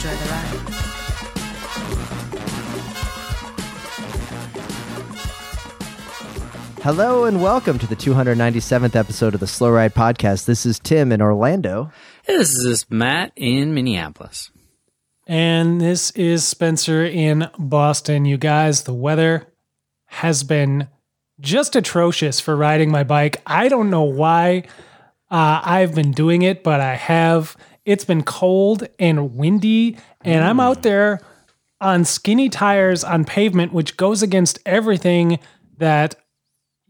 Enjoy the ride. Hello and welcome to the 297th episode of the Slow Ride Podcast. This is Tim in Orlando. This is Matt in Minneapolis. And this is Spencer in Boston. You guys, the weather has been just atrocious for riding my bike. I don't know why uh, I've been doing it, but I have. It's been cold and windy, and I'm out there on skinny tires on pavement, which goes against everything that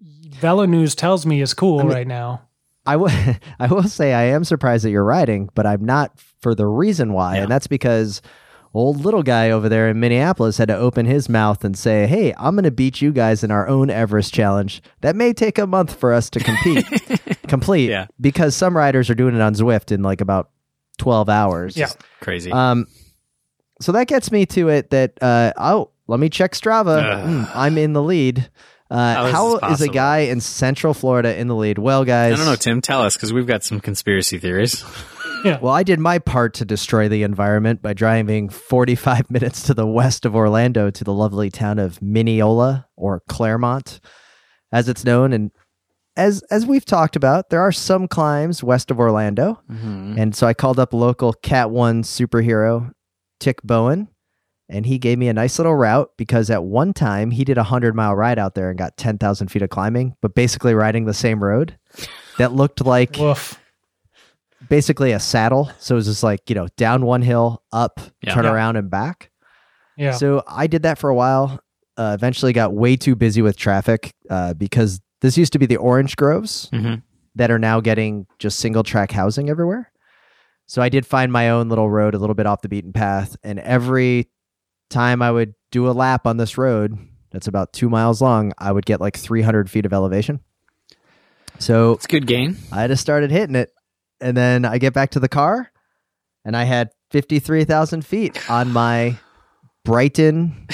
Velo News tells me is cool right now. I will I will say I am surprised that you're riding, but I'm not for the reason why, Yeah. and that's because old little guy over there in Minneapolis had to open his mouth and say, "Hey, I'm going to beat you guys in our own Everest challenge. That may take a month for us to compete, complete, Yeah. because some riders are doing it on Zwift in like about 12 hours." Yeah. Crazy. Um, so that gets me to it that uh, oh, let me check Strava. Mm, I'm in the lead. Uh, How is how this is a guy in Central Florida in the lead? Well, guys, I don't know, Tim. Tell us because we've got some conspiracy theories. Well, I did my part to destroy the environment by driving 45 minutes to the west of Orlando to the lovely town of Minneola or Clermont, as it's known. And as as we've talked about, there are some climbs west of Orlando. And so I called up local Cat One superhero, Tick Bowen, and he gave me a nice little route because at one time he did a hundred mile ride out there and got ten thousand feet of climbing, but basically riding the same road that looked like Woof. basically a saddle. So it was just like, you know, down one hill, up, Yeah. turn Yeah. around and back. Yeah. So I did that for a while. Uh, eventually got way too busy with traffic uh, because this used to be the orange groves hmm that are now getting just single track housing everywhere. So I did find my own little road a little bit off the beaten path. And every time I would do a lap on this road, that's about two miles long, I would get like 300 feet of elevation. So It's a good gain. I just started hitting it. And then I get back to the car and I had 53,000 feet on my Bryton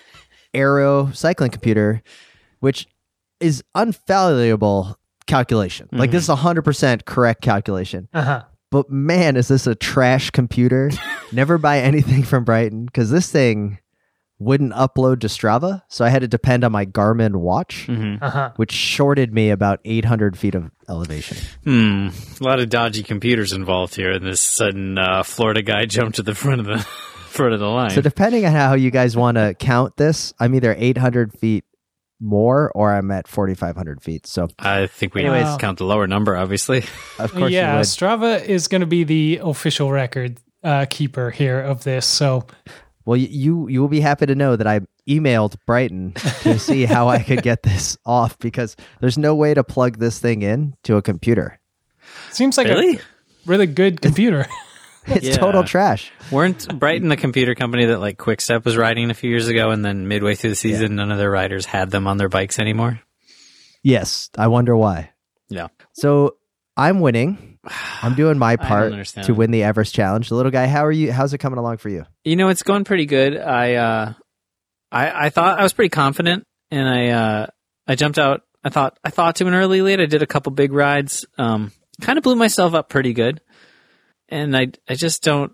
Aero cycling computer, which is unfallible calculation. Like this is a 100% correct calculation. Uh huh. But man, is this a trash computer? Never buy anything from Bryton because this thing wouldn't upload to Strava. So I had to depend on my Garmin watch, hmm Uh huh. which shorted me about 800 feet of elevation. Hmm. A lot of dodgy computers involved here, and this sudden uh, Florida guy jumped to the front of the front of the line. So depending on how you guys want to count this, I'm either 800 feet more or I'm at 4,500 feet. So I think we Anyways. count the lower number, obviously. of course yeah, would. Strava is going to be the official record uh, keeper here of this. So Well, you you will be happy to know that I emailed Bryton to see how I could get this off because there's no way to plug this thing in to a computer. seems like really? a really good computer. It's Yeah. total trash. Weren't Bryton the computer company that like Quickstep was riding a few years ago, and then midway through the season, none of their riders had them on their bikes anymore? Yes, I wonder why. Yeah. So I'm winning. I'm doing my part to win the Everest challenge. The little guy, how are you? How's it coming along for you? You know, it's going pretty good. I uh I I thought I was pretty confident and I uh I jumped out I thought I thought to an early lead. I did a couple big rides. Um kind of blew myself up pretty good. And I I just don't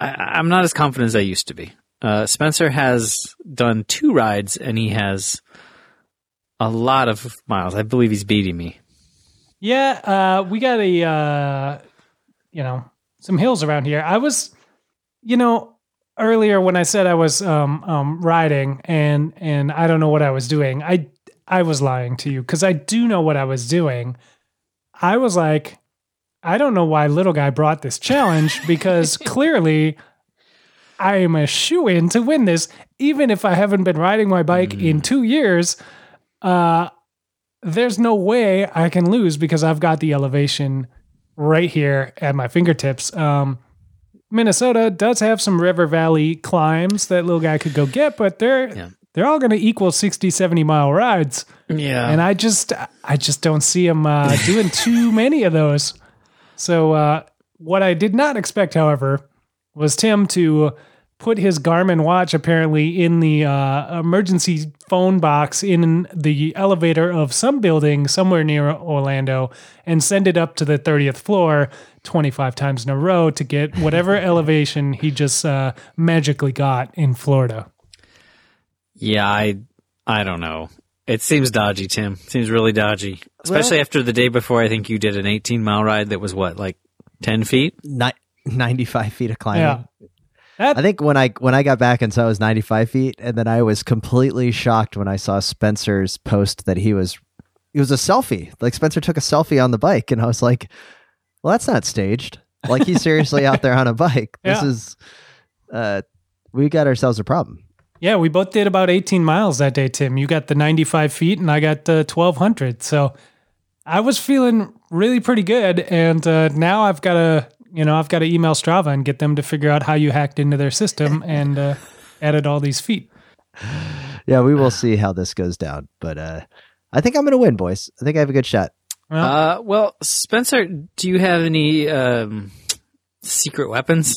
I I'm not as confident as I used to be. Uh Spencer has done two rides and he has a lot of miles. I believe he's beating me. yeah, uh, we got a uh, you know some hills around here. I was, you know, earlier when I said I was um, um, riding and and I don't know what I was doing. I I was lying to you because I do know what I was doing. I was like, I don't know why little guy brought this challenge because clearly I am a shoe in to win this, even if I haven't been riding my bike in two years. Uh, there's no way I can lose because I've got the elevation right here at my fingertips. Um, Minnesota does have some river valley climbs that little guy could go get, but they're Yeah. they're all going to equal 60, 70 mile rides. Yeah. and I just I just don't see him uh, doing too many of those. So uh, what I did not expect, however, was Tim to put his Garmin watch apparently in the uh, emergency phone box in the elevator of some building somewhere near Orlando and send it up to the 30th floor 25 times in a row to get whatever elevation he just uh, magically got in Florida. Yeah, I I don't know. It seems dodgy, Tim. Seems really dodgy. Especially Well- after the day before I think you did an 18 mile ride that was what, like 10 feet? Ni- 95 feet of climbing. Yeah. That, I think when I when I got back and saw it was 95 feet, and then I was completely shocked when I saw Spencer's post that he was it was a selfie. Like Spencer took a selfie on the bike, and I was like, "Well, that's not staged. Like he's seriously out there on a bike. This Yeah. is, uh, we got ourselves a problem." Yeah, we both did about 18 miles that day, Tim. You got the 95 feet and I got the 1200. So I was feeling really pretty good. And uh, now I've got to, you know, I've got to email Strava and get them to figure out how you hacked into their system and uh, added all these feet. Yeah, we will see how this goes down, but uh, I think I'm going to win, boys. I think I have a good shot. Well, Uh, well, Spencer, do you have any um, secret weapons?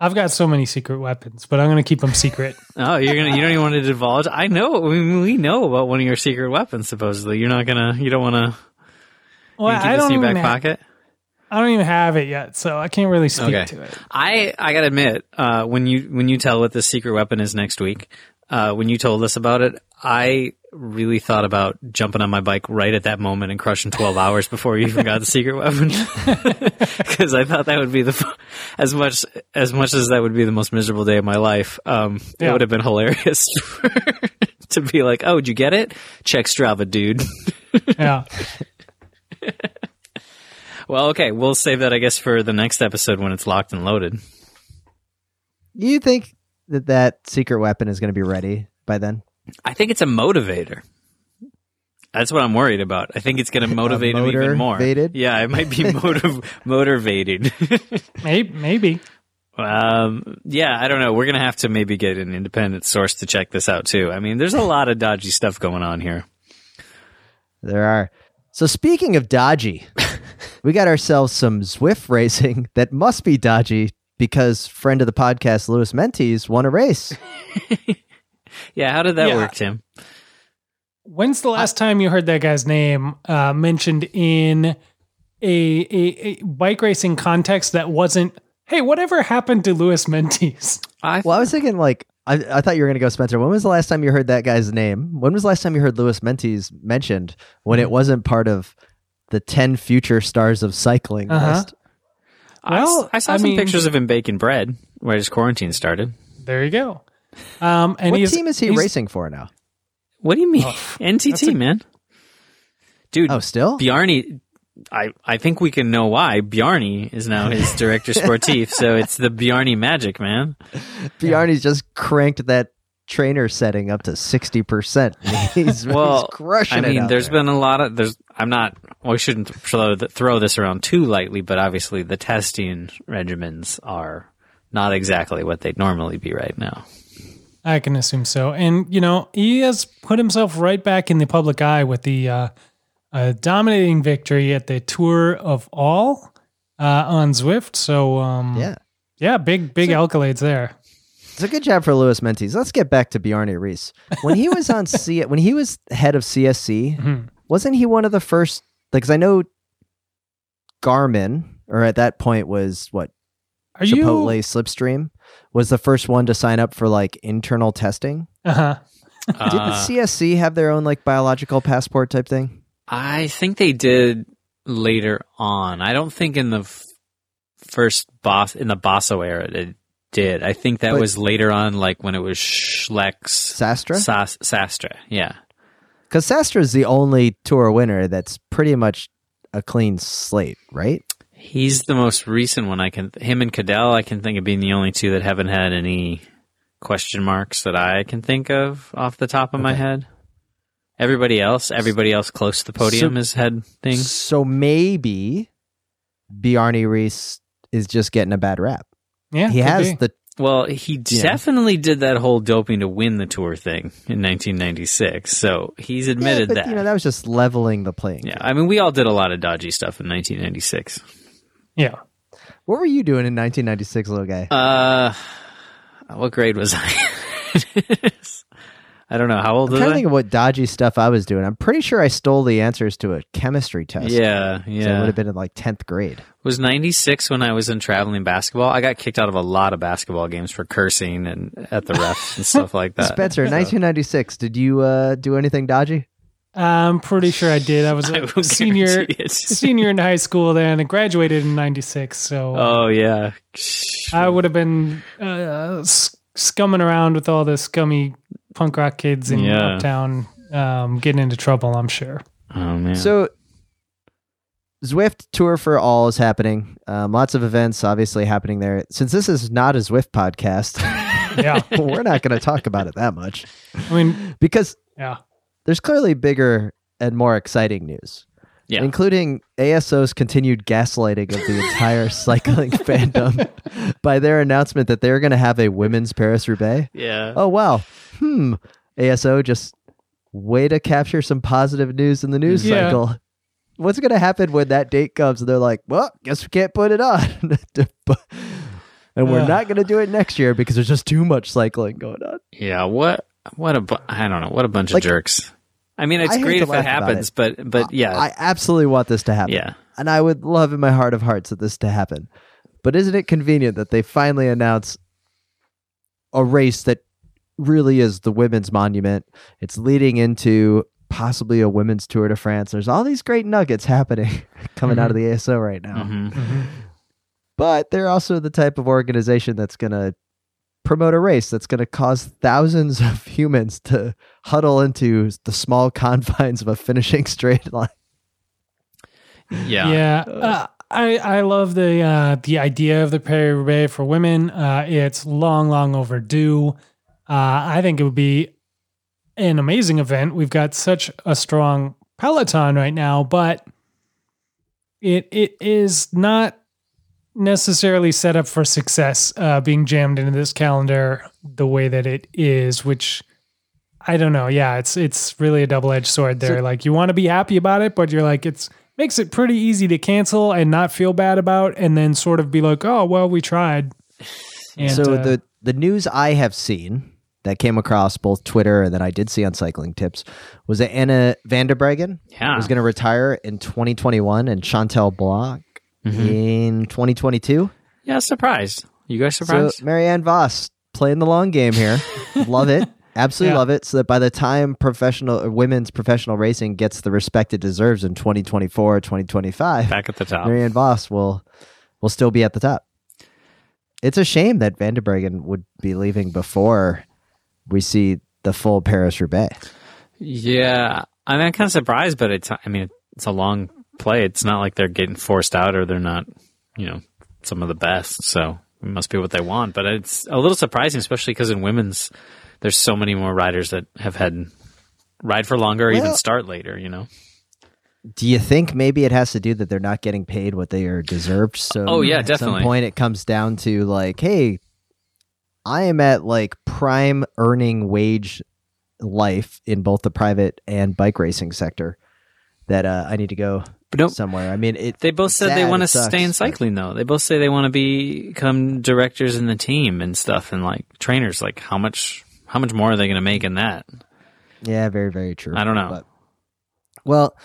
I've got so many secret weapons, but I'm going to keep them secret. Oh, you're gonna you don't even want to divulge. I know we, we know about one of your secret weapons. Supposedly, you're not gonna you don't want to Well, keep I this don't, in your even back ha- pocket. I don't even have it yet, so I can't really speak Okay. to it. I I gotta admit, uh, when you when you tell what the secret weapon is next week, uh, when you told us about it, I really thought about jumping on my bike right at that moment and crushing twelve hours before you even got the secret weapon, because I thought that would be the as much as much as that would be the most miserable day of my life. Um, it would have been hilarious to be like, "Oh, did you get it? Check Strava, dude." Yeah. well, okay, we'll save that, I guess, for the next episode when it's locked and loaded. You think that that secret weapon is going to be ready by then? I think it's a motivator. That's what I'm worried about. I think it's going to motivate him even more. motivated? Yeah, it might be motiv- motivated. Maybe. maybe. um, yeah, I don't know. We're going to have to maybe get an independent source to check this out too. I mean, there's a lot of dodgy stuff going on here. There are. So speaking of dodgy, we got ourselves some Zwift racing that must be dodgy because friend of the podcast Louis Meintjes won a race. Yeah, how did that Yeah. work, Tim? When's the last time you heard that guy's name uh, mentioned in a, a, a bike racing context that wasn't, hey, whatever happened to Louis Meintjes? I Well, I was thinking like I, I thought you were going to go Spencer. When was the last time you heard that guy's name? When was the last time you heard Louis Meintjes mentioned when it wasn't part of the 10 future stars of cycling Uh-huh. list? I s- Well, I, saw I some mean- pictures of him baking bread right as quarantine started. There you go. Um, and what team is he racing for now? What do you mean? Oh, NTT, a- man. Dude, Oh, still? Bjarne, I, I think we can know why. Bjarne is now his director sportif, so it's the Bjarne magic, man. Bjarne's just cranked that trainer setting up to 60%. He's, Well, he's crushing I it. mean, out there's there. been a lot of there's. I'm not. We shouldn't throw, throw this around too lightly, but obviously the testing regimens are not exactly what they'd normally be right now. I can assume so. And, you know, he has put himself right back in the public eye with the uh, uh, dominating victory at the Tour of All uh, on Zwift. So, um, Yeah. yeah, big, big accolades there. It's a good job for Louis Meintjes. Let's get back to Bjarne Riis. When he was on C, when he was head of CSC, Mhm. wasn't he one of the first? Because I know Garmin, or at that point was what Are Chipotle you? Slipstream was the first one to sign up for like internal testing. Uh-huh. Didn't Uh, CSC have their own like biological passport type thing? I think they did later on. I don't think in the f- first boss in the Basso era it did. I think that But- was later on, like when it was Schlecks Sastre? Sas- Sastre. Yeah. Because Sastre is the only tour winner that's pretty much a clean slate, right? He's the most recent one I can. Him and Cadel, I can think of being the only two that haven't had any question marks that I can think of off the top of my head. Everybody else, everybody else close to the podium So- has had things. So maybe, Bjarne Riis is just getting a bad rap. Yeah, he has be. the Well, he definitely did that whole doping to win the tour thing in 1996. So he's yeah, admitted but, that. You know, that was just leveling the playing. yeah, field. I mean, we all did a lot of dodgy stuff in 1996. Yeah. What were you doing in 1996, little guy? Uh, what grade was I? I don't know. How old I'm was trying to I? think of what dodgy stuff I was doing. I'm pretty sure I stole the answers to a chemistry test. Yeah, So it would have been in like 10th grade. It was 96 when I was in traveling basketball. I got kicked out of a lot of basketball games for cursing and at the refs and stuff like that. Spencer, So- 1996. Did you uh, do anything dodgy? I'm pretty sure I did. I was I a will senior senior in high school then and graduated in 96 so Oh yeah. I would have been uh, scumming around with all the scummy punk rock kids in Yeah. uptown um, getting into trouble I'm sure Oh man. So, Zwift Tour for All is happening. Um, lots of events obviously happening there. Since this is not a Zwift podcast, yeah we're not going to talk about it that much I mean because yeah there's clearly bigger and more exciting news. yeah. including ASO's continued gaslighting of the entire cycling fandom by their announcement that they're going to have a women's Paris Roubaix. yeah. Oh, wow. Hmm. ASO just way to capture some positive news in the news Yeah. cycle. What's going to happen when that date comes and they're like, well, guess we can't put it on? and we're not going to do it next year because there's just too much cycling going on. Yeah, what what a bu- I don't know, what a bunch Like, of jerks. I mean, it's I great if it laugh about happens, but but yeah. I absolutely want this to happen. yeah. And I would love in my heart of hearts that this to happen. But isn't it convenient that they finally announce a race that really is the women's monument? It's leading into possibly a women's Tour de France. There's all these great nuggets happening coming out of the ASO right now. Mhm. But they're also the type of organization that's going to promote a race that's going to cause thousands of humans to huddle into the small confines of a finishing straight line. Yeah. yeah uh, I, I love the uh, the idea of the Paris Roubaix for women. Uh, it's long, long overdue. Uh, I think it would be an amazing event. We've got such a strong peloton right now, but it it is not necessarily set up for success. Uh, being jammed into this calendar the way that it is, which I don't know. Yeah, it's it's really a double edged sword there. So- like you want to be happy about it, but you're like it's makes it pretty easy to cancel and not feel bad about, and then sort of be like, oh well, we tried. And, so uh, the the news I have seen that came across both Twitter and that I did see on Cycling Tips was that Anna van der Breggen Yeah. was going to retire in 2021 and Chantal Blaak Mhm. in 2022. Yeah, surprised. You guys surprised? So Marianne Vos playing the long game here. love it. Absolutely Yeah. love it. So that by the time professional uh, women's professional racing gets the respect it deserves in 2024, 2025, Back at the top. Marianne Vos will will still be at the top. It's a shame that van der Breggen would be leaving before we see the full Paris Roubaix. Yeah, I mean, I'm kind of surprised, but it's. I mean, it's a long play. It's not like they're getting forced out or they're not, you know, some of the best. So it must be what they want. But it's a little surprising, especially because in women's, there's so many more riders that have had ride for longer or even start later. You know. Do you think maybe it has to do that they're not getting paid what they are deserved? So Oh, yeah, at definitely. some point it comes down to like, hey, I am at like prime earning wage life in both the private and bike racing sector that uh, I need to go But nope. somewhere. I mean, it. They both said they want to sucks, stay in but- cycling, though. They both say they want to become directors in the team and stuff, and like trainers. Like, how much? How much more are they going to make in that? Yeah, very very true. I don't know. But, well,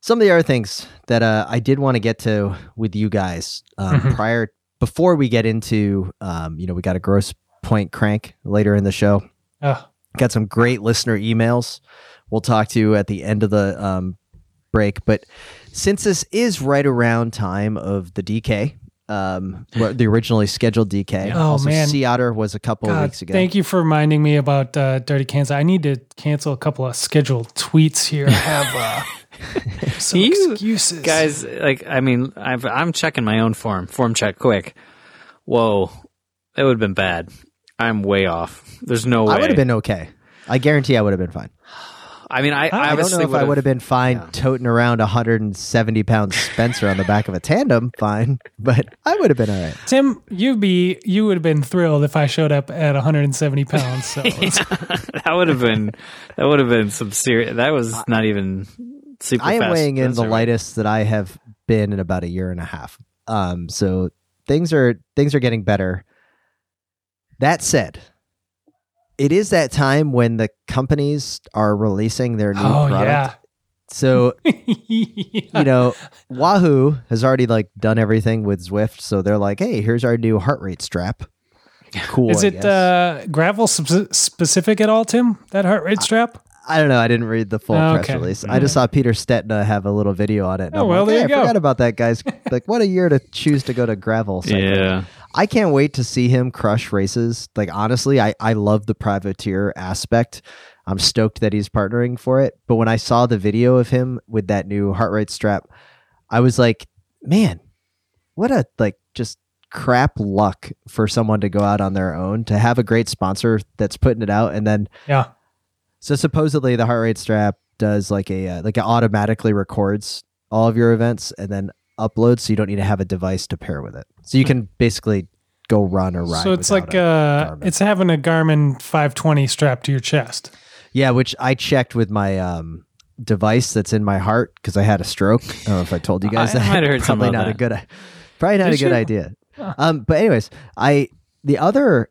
some of the other things that uh, I did want to get to with you guys um, Mhm. prior before we get into, um, you know, we got a gross point crank later in the show. Ugh. Got some great listener emails. We'll talk to you at the end of the um, break. But since this is right around time of the DK, um, the originally scheduled DK, Oh, also man. Sea Otter was a couple of weeks ago. thank you for reminding me about uh, Dirty Kansas. I need to cancel a couple of scheduled tweets here. I have uh, some You excuses, guys like i mean I've, i'm checking my own form form check quick whoa that would have been bad i'm way off there's no way I would have been okay. I guarantee I would have been fine. I mean, I, I, don't know if I would have been fine yeah. toting around a 170 pound Spencer on the back of a tandem, fine, but I would have been all right. Tim, you'd be you would have been thrilled if I showed up at 170 pounds. So it's- that would have been that would have been some serious. That was not even super. I am fast weighing in the lightest that I have been in about a year and a half. Um, so things are things are getting better. That said, it is that time when the companies are releasing their new oh product. So yeah, you know, Wahoo has already like done everything with Zwift, so they're like, "Hey, here's our new heart rate strap." Cool. Is I it guess. uh, gravel sp- specific at all, Tim? That heart rate strap? I don't know. I didn't read the full Oh, press okay. release. I just saw Peter Stetina have a little video on it. and Oh, I'm well, like, there "Hey, you I go." forgot about that, guys. like, what a year to choose to go to gravel. cycling. Yeah, I can't wait to see him crush races. Like honestly, I I love the privateer aspect. I'm stoked that he's partnering for it. But when I saw the video of him with that new heart rate strap, I was like, man, what a like just crap luck for someone to go out on their own to have a great sponsor that's putting it out and then Yeah. so supposedly the heart rate strap does like a uh, like it automatically records all of your events and then uploads, so you don't need to have a device to pair with it. So you can basically go run or ride. So it's like uh, it's having a Garmin 520 strapped to your chest. yeah, which I checked with my um device that's in my heart because I had a stroke. I don't know if I told you guys I- that. heard probably not a good probably not Did a good you? idea. Huh. Um, but anyways, I the other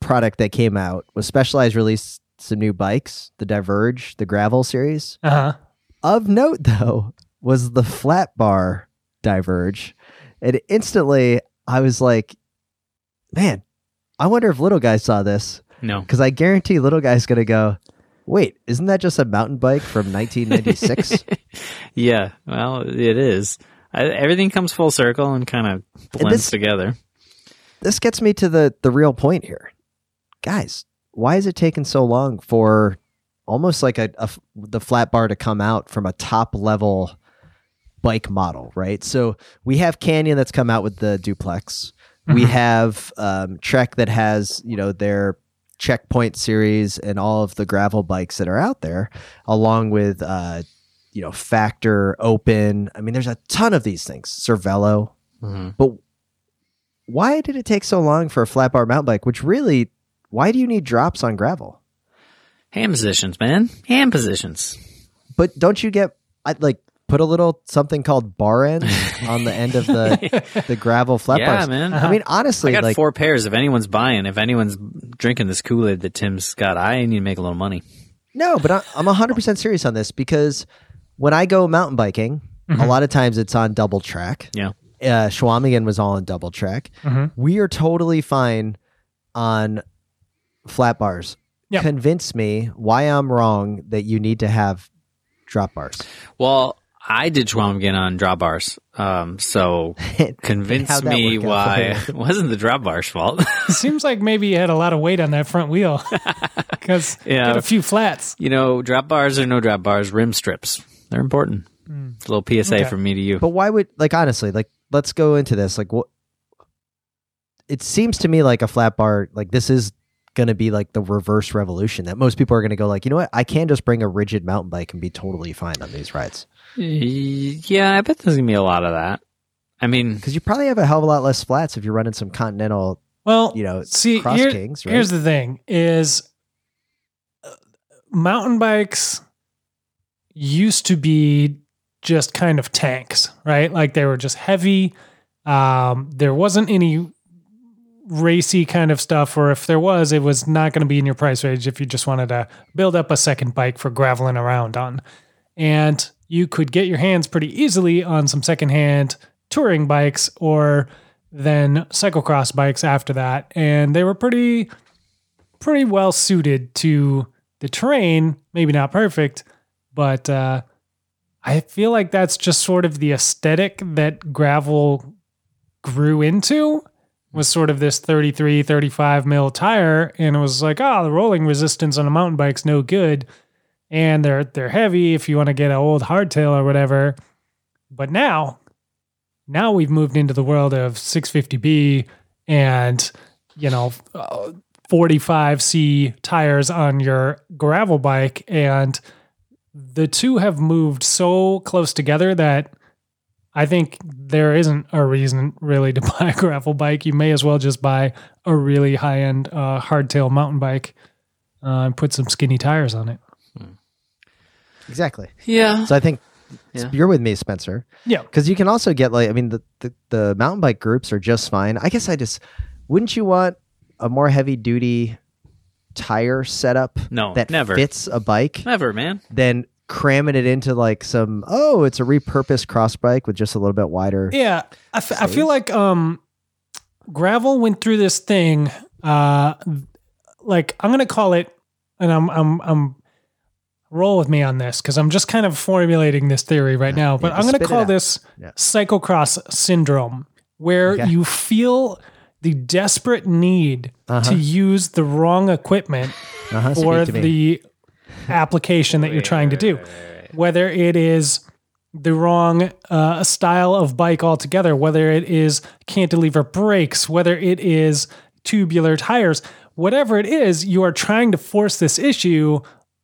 product that came out was Specialized released some new bikes, the Diverge, the Gravel series. Uh huh. Of note, though, was the flat bar diverge. And instantly, I was like, man, I wonder if little guy saw this. no. Because I guarantee little guy's going to go, wait, isn't that just a mountain bike from 1996? Yeah, well, it is. I, everything comes full circle and kind of blends this- together. this gets me to the, the real point here. Guys, why is it taking so long for almost like a, a the flat bar to come out from a top level bike model, right? So we have Canyon that's come out with the duplex. We Mhm. have um, Trek that has you know their checkpoint series and all of the gravel bikes that are out there, along with uh, you know Factor, Open. I mean, there's a ton of these things. Cervelo, Mhm. but why did it take so long for a flat bar mountain bike? Which really, why do you need drops on gravel? Hand positions, man. Hand positions. But don't you get I like put a little something called bar ends on the end of the the gravel flat bars. yeah, bars? man. I mean, honestly, I got like four pairs. If anyone's buying, if anyone's drinking this Kool Aid that Tim's got, I need to make a little money. no, but I, I'm 100 percent serious on this because when I go mountain biking, a lot of times it's on double track. Yeah. uh, Chequamegon was all on double track. Mhm. We are totally fine on flat bars. Yep. Convince me why I'm wrong that you need to have drop bars. Well, I did Chequamegon on drop bars. Um, so convince How'd me why it wasn't the drop bar's fault. Seems like maybe you had a lot of weight on that front wheel because Yeah. get a few flats. you know, drop bars or no drop bars, rim strips. They're important. It's a little PSA Okay. from me to you. But why would like honestly like let's go into this like what it seems to me like a flat bar like this is going to be like the reverse revolution that most people are going to go like you know what I can just bring a rigid mountain bike and be totally fine on these rides Yeah, I bet there's gonna be a lot of that. I mean, because you probably have a hell of a lot less flats if you're running some continental Well, you know see, cross here- kings right here's the thing: is uh, mountain bikes used to be just kind of tanks, right? Like they were just heavy. Um, there wasn't any racy kind of stuff, or if there was, it was not going to be in your price range if you just wanted to build up a second bike for graveling around on. And you could get your hands pretty easily on some secondhand touring bikes or then cyclocross bikes after that. And they were pretty pretty well suited to the terrain, maybe not perfect, but uh, I feel like that's just sort of the aesthetic that gravel grew into was sort of this 33 35 mil tire and it was like oh the rolling resistance on a mountain bike's no good and they're they're heavy if you want to get an old hardtail or whatever. But now now we've moved into the world of 650b and you know uh, 45c tires on your gravel bike and the two have moved so close together that I think there isn't a reason really to buy a gravel bike. You may as well just buy a really high end uh, hardtail mountain bike uh, and put some skinny tires on it. Exactly. Yeah. So I think Yeah. you're with me, Spencer. Yeah. Because you can also get like, I mean, the, the the mountain bike groups are just fine. I guess I just wouldn't you want a more heavy duty tire setup No, that never. fits a bike Never, man. than cramming it into like some oh it's a repurposed cross bike with just a little bit wider. Yeah, I, f- I feel like um, gravel went through this thing. Uh, like I'm gonna call it, and I'm I'm I'm roll with me on this because I'm just kind of formulating this theory right now. But yeah, I'm gonna call this Yeah. cyclocross syndrome, where Okay. you feel the desperate need Uh-huh. to use the wrong equipment Uh-huh, speak for to me. the application that you're trying to do. Whether it is the wrong uh, style of bike altogether, whether it is cantilever brakes, whether it is tubular tires, whatever it is, you are trying to force this issue,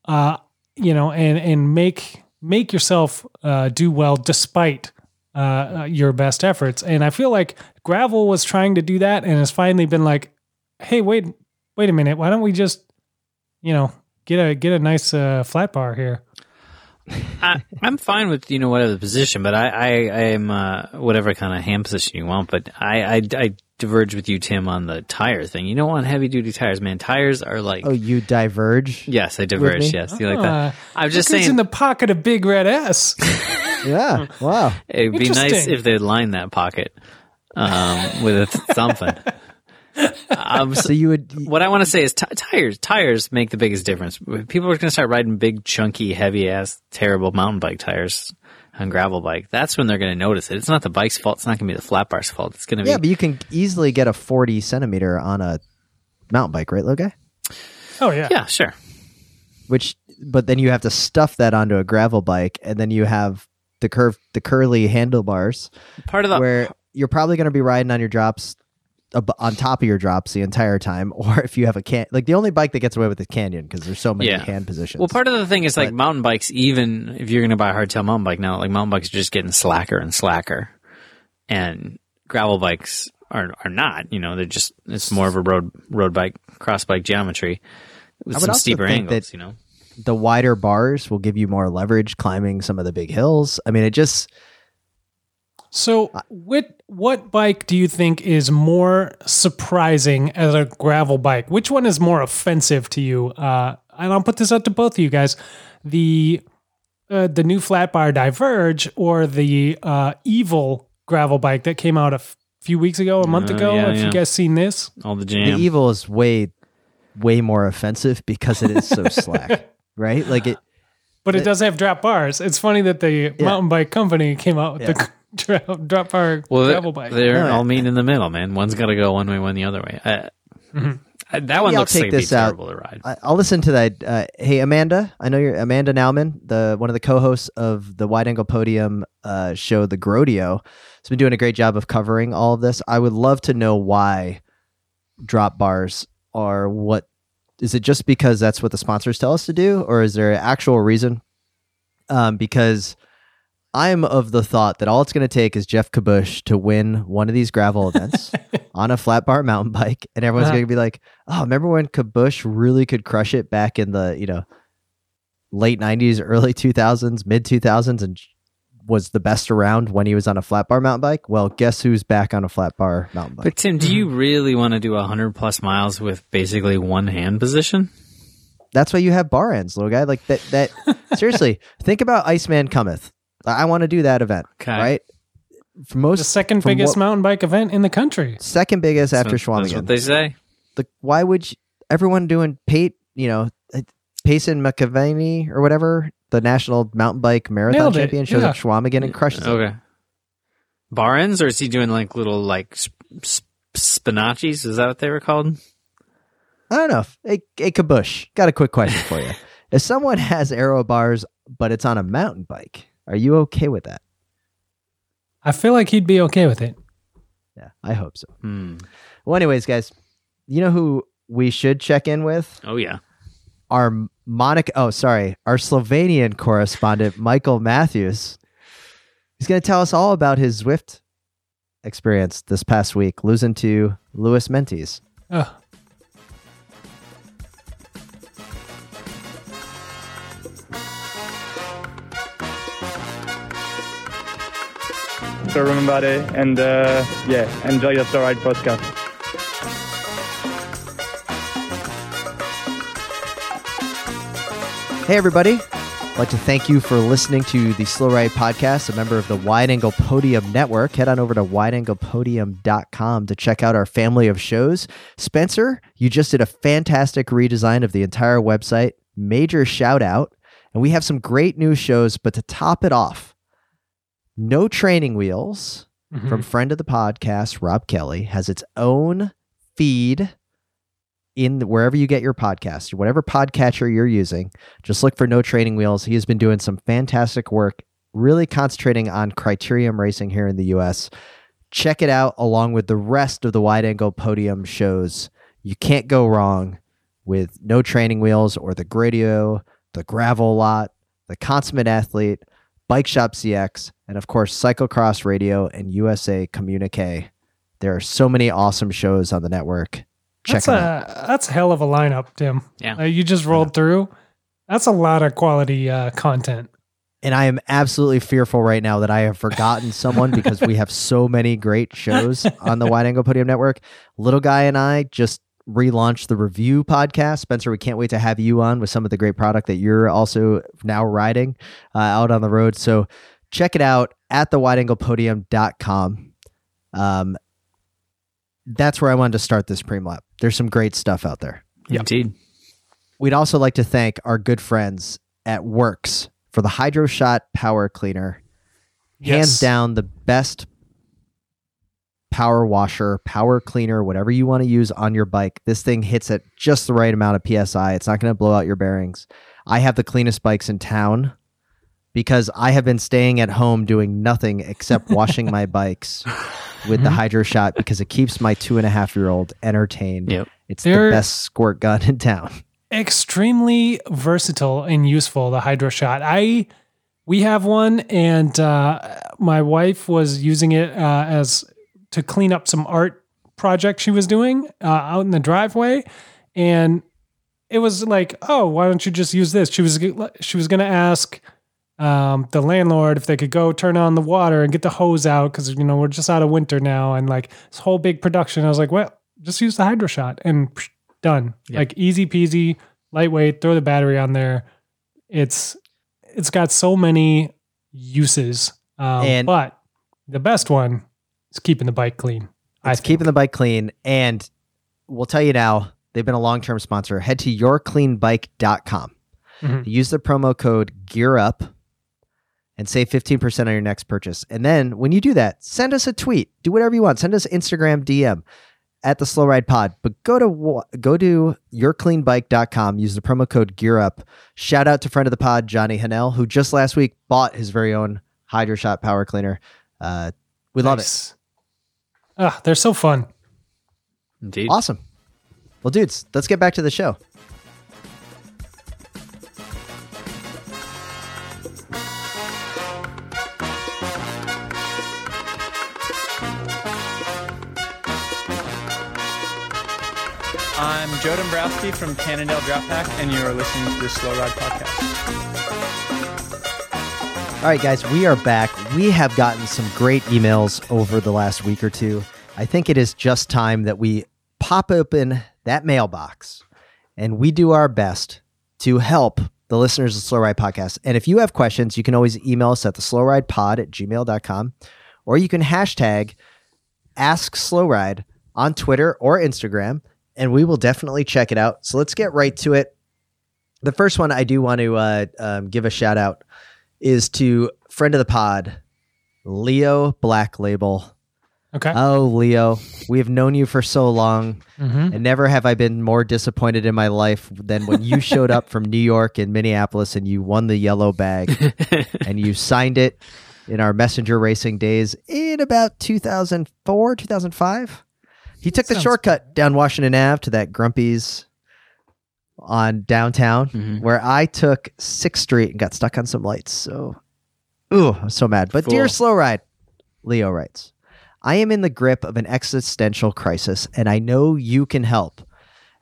uh, you know, and and make make yourself uh, do well despite uh, uh, your best efforts. And I feel like gravel was trying to do that, and has finally been like, hey, wait, wait a minute, why don't we just, you know, get a get a nice uh, flat bar here? I, I'm fine with you know whatever position, but I I, I am uh, whatever kind of hand position you want. But I, I I diverge with you, Tim, on the tire thing. You don't want heavy duty tires, man. Tires are like oh you diverge. yes, I diverge. Yes, you like that? Ah, I'm just look who's saying in the pocket of Big Red S. Yeah. Wow. it'd be nice if they'd line that pocket um, with something. Um, so So you would what I want to say is t- tires. Tires make the biggest difference. People are going to start riding big, chunky, heavy ass, terrible mountain bike tires on gravel bike. That's when they're going to notice it. It's not the bike's fault. It's not going to be the flat bar's fault. It's going to be yeah, but you can easily get a forty centimeter on a mountain bike, right, Logan? Oh yeah. yeah, sure. which but then you have to stuff that onto a gravel bike and then you have the curve the curly handlebars Part of the where you're probably going to be riding on your drops ab- on top of your drops the entire time or if you have a can like the only bike that gets away with the canyon because there's so many Yeah. hand positions well, part of the thing is like mountain bikes. Even if you're going to buy a hardtail mountain bike now, like mountain bikes are just getting slacker and slacker, and gravel bikes are are not. You know, they're just it's more of a road road bike cross bike geometry with some steeper angles. you know. the wider bars will give you more leverage climbing some of the big hills i mean it just So what what bike do you think is more surprising as a gravel bike? Which one is more offensive to you? Uh, and I'll put this out to both of you guys: the uh, the new flat bar Diverge or the uh, Evil gravel bike that came out a f- few weeks ago, a month Uh, ago. yeah, Have yeah. you guys seen this? All the jam. the evil is way way more offensive because it is so slack right like it But it does have drop bars. It's funny that the mountain bike company came out with the dra- drop bar well, gravel bike. they're Right. all mean in the middle, man. One's got to go one way, one the other way. Uh, uh, that one I'll looks take like it'd be this out. terrible to ride. I- I'll listen to that. Uh, hey, Amanda, I know you're Amanda Nauman, the one of the co-hosts of the Wide Angle Podium uh, show, The Grodeo. Has been doing a great job of covering all of this. I would love to know why drop bars are what. Is it just because that's what the sponsors tell us to do, or is there an actual reason? Um, because I'm of the thought that all it's going to take is Geoff Kabush to win one of these gravel events on a flat bar mountain bike, and everyone's Uh-huh. going to be like, "Oh, remember when Kabush really could crush it back in the you know late '90s, early 2000s, mid 2000s, and was the best around when he was on a flat bar mountain bike? Well, guess who's back on a flat bar mountain bike? But Tim, do Mm-hmm. you really want to do hundred plus miles with basically one hand position? That's why you have bar ends, little guy. Like that. That seriously, think about Iceman Cometh. I want to do that event, Okay. right? For the most second biggest what- mountain bike event in the country. second biggest after That's what- That's what they say. the why would you, everyone doing Pate, you know, uh, Payson McElveen or whatever, the national mountain bike marathon Nailed it, champion, shows yeah. up Chequamegon and crushes it. Okay. Bar ends, or is he doing like little like sp- sp- Spinacis? Is that what they were called? I don't know. Hey, hey, Kabush, got a quick question for you. if someone has aero bars, but it's on a mountain bike, are you okay with that? I feel like he'd be okay with it. Yeah, I hope so. Hmm. Well, anyways, guys, you know who we should check in with? Oh yeah. our Monica. Oh, sorry, our Slovenian correspondent Michael Matthews. He's going to tell us all about his Zwift experience this past week, losing to Louis Meintjes. Ugh. So remember it and uh, yeah, enjoy your Slow Ride podcast. Hey, everybody. I'd like to thank you for listening to the Slow Ride Podcast, a member of the Wide Angle Podium Network. Head on over to wideanglepodium.com to check out our family of shows. Spencer, you just did a fantastic redesign of the entire website. Major shout out. And we have some great new shows, but to top it off, No Training Wheels Mhm. from friend of the podcast, Rob Kelly, has its own feed in the, wherever you get your podcast, whatever podcatcher you're using. Just look for No Training Wheels. He has been doing some fantastic work, really concentrating on criterium racing here in the US. Check it out along with the rest of the wide angle podium shows. You can't go wrong with No Training Wheels or the Grodeo, the Gravel Lot, the Consummate Athlete, Bike Shop CX, and of course, Cyclocross Radio and USA Communique. There are so many awesome shows on the network. Check That's them out. a that's a hell of a lineup, Tim. Yeah. Uh, you just rolled through. That's a lot of quality uh, content. And I am absolutely fearful right now that I have forgotten someone because we have so many great shows on the Wide Angle Podium Network. Little Guy and I just relaunched the review podcast. Spencer, we can't wait to have you on with some of the great product that you're also now riding uh, out on the road. So check it out at the wideanglepodium.com. Um, that's where I wanted to start this pre lap. There's some great stuff out there. Indeed. We'd also like to thank our good friends at WORX for the Hydro Shot Power Cleaner. Hands down, the best power washer, power cleaner, whatever you want to use on your bike. This thing hits at just the right amount of PSI. It's not going to blow out your bearings. I have the cleanest bikes in town because I have been staying at home doing nothing except washing my bikes with the Hydro Shot because it keeps my two and a half year old entertained. Yep. It's They're- the best squirt gun in town. Extremely versatile and useful. The Hydro Shot. I we have one, and uh, my wife was using it uh, as to clean up some art project she was doing uh, out in the driveway, and it was like, oh, why don't you just use this? She was she was going to ask um, the landlord if they could go turn on the water and get the hose out because you know we're just out of winter now, and like this whole big production. I was like, well, just use the hydro shot and psh, done. Yep. Like easy peasy, lightweight. Throw the battery on there. It's it's got so many uses, um, And- but the best one is keeping the bike clean. It's keeping the bike clean. And we'll tell you now, they've been a long term sponsor. Head to yourcleanbike.com. Mhm. Use the promo code GEARUP and save 15% on your next purchase. And then when you do that, send us a tweet. Do whatever you want. Send us Instagram DM at the Slow Ride Pod. But go to go to yourcleanbike.com. Use the promo code GEARUP. Shout out to friend of the pod, Johnny Hanel, who just last week bought his very own Hydro Shot power cleaner. Uh, we love it. Nice. Ah, they're so fun. Indeed. Awesome. Well, dudes, let's get back to the show. I'm Joe Dombrowski from Cannondale Drapac, and you are listening to the Slow Ride Podcast. All right, guys, we are back. We have gotten some great emails over the last week or two. I think it is just time that we pop open that mailbox and we do our best to help the listeners of Slow Ride Podcast. And if you have questions, you can always email us at the slow ride pod at gmail.com or you can hashtag ask slow ride on Twitter or Instagram and we will definitely check it out. So let's get right to it. The first one I do want to uh, um, give a shout out is to friend of the pod, Leo Black Label. Okay. Oh, Leo, we have known you for so long, Mhm. and never have I been more disappointed in my life than when you showed up from New York and Minneapolis and you won the yellow bag and you signed it in our messenger racing days in about 2004, 2005. He took the shortcut down Washington Ave to that Grumpy's on downtown Mhm. where I took Sixth Street and got stuck on some lights. So, ooh, I'm so mad. But dear slow ride, Leo writes, I am in the grip of an existential crisis, and I know you can help.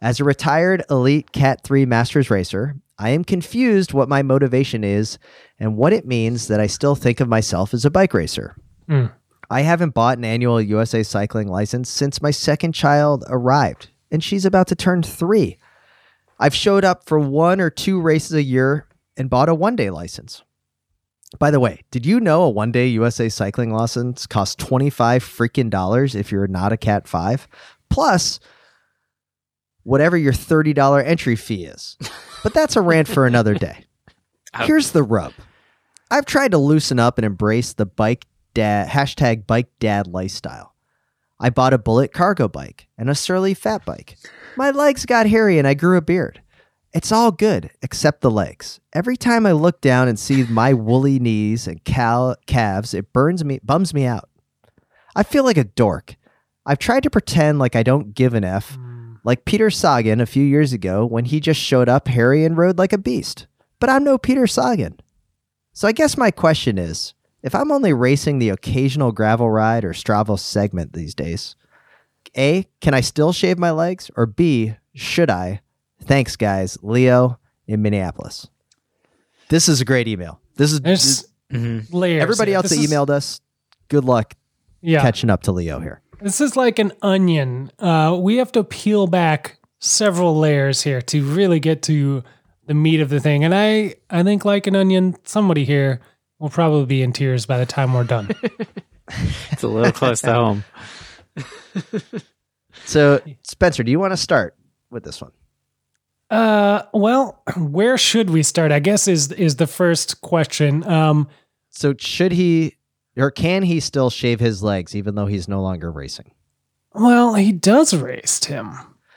As a retired elite Cat 3 Masters racer, I am confused what my motivation is and what it means that I still think of myself as a bike racer. Hmm. I haven't bought an annual USA cycling license since my second child arrived, and she's about to turn three. I've showed up for one or two races a year and bought a one day license. By the way, did you know a one day USA cycling license costs 25 freaking dollars if you're not a Cat 5? Plus, whatever your $30 entry fee is. But that's a rant for another day. Here's the rub I've tried to loosen up and embrace the bike dad, hashtag bike dad lifestyle. I bought a Bullitt cargo bike and a surly fat bike. My legs got hairy and I grew a beard. It's all good except the legs. Every time I look down and see my woolly knees and cal- calves, it burns me, bums me out. I feel like a dork. I've tried to pretend like I don't give an F, hmm. like Peter Sagan a few years ago when he just showed up hairy and rode like a beast. But I'm no Peter Sagan. So I guess my question is if I'm only racing the occasional gravel ride or Strava segment these days, A, can I still shave my legs? Or B, should I? Thanks, guys. Leo in Minneapolis. This is a great email. This is There's Mhm. layers. everybody here. else This that is- emailed us. Good luck Yeah. catching up to Leo here. This is like an onion. Uh, we have to peel back several layers here to really get to the meat of the thing. And I, I think, like an onion, somebody here will probably be in tears by the time we're done. It's a little close to home. So, Spencer, do you want to start with this one? uh, well, where should we start? I guess is is the first question. Um, So, should he or can he still shave his legs even though he's no longer racing? well, he does race, Tim.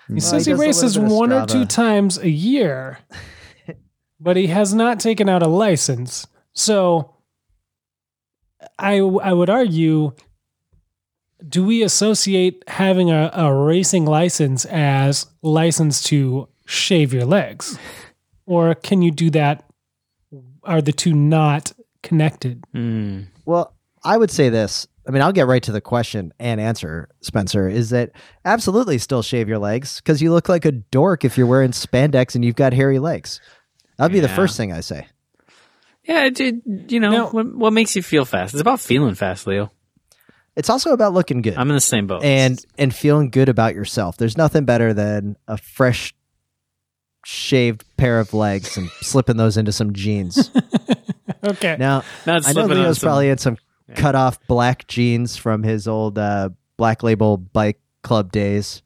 He Well, says he he, races little bit of one or two times a year, but he has not taken out a license. So I I would argue do we associate having a, a racing license as license to shave your legs? Or can you do that? Are the two not connected? Mm. Well, I would say this. I mean, I'll get right to the question and answer, Spencer, is that absolutely still shave your legs because you look like a dork if you're wearing spandex and you've got hairy legs. That'd be the first thing I say. Yeah, it, it- you know, No. what, what makes you feel fast? It's about feeling fast, Leo. It's also about looking good I'm in the same boat. and and feeling good about yourself. There's nothing better than a fresh shaved pair of legs and slipping those into some jeans. Okay. now, not I know Leo's some- probably in some cut off black jeans from his old uh, black label bike club days.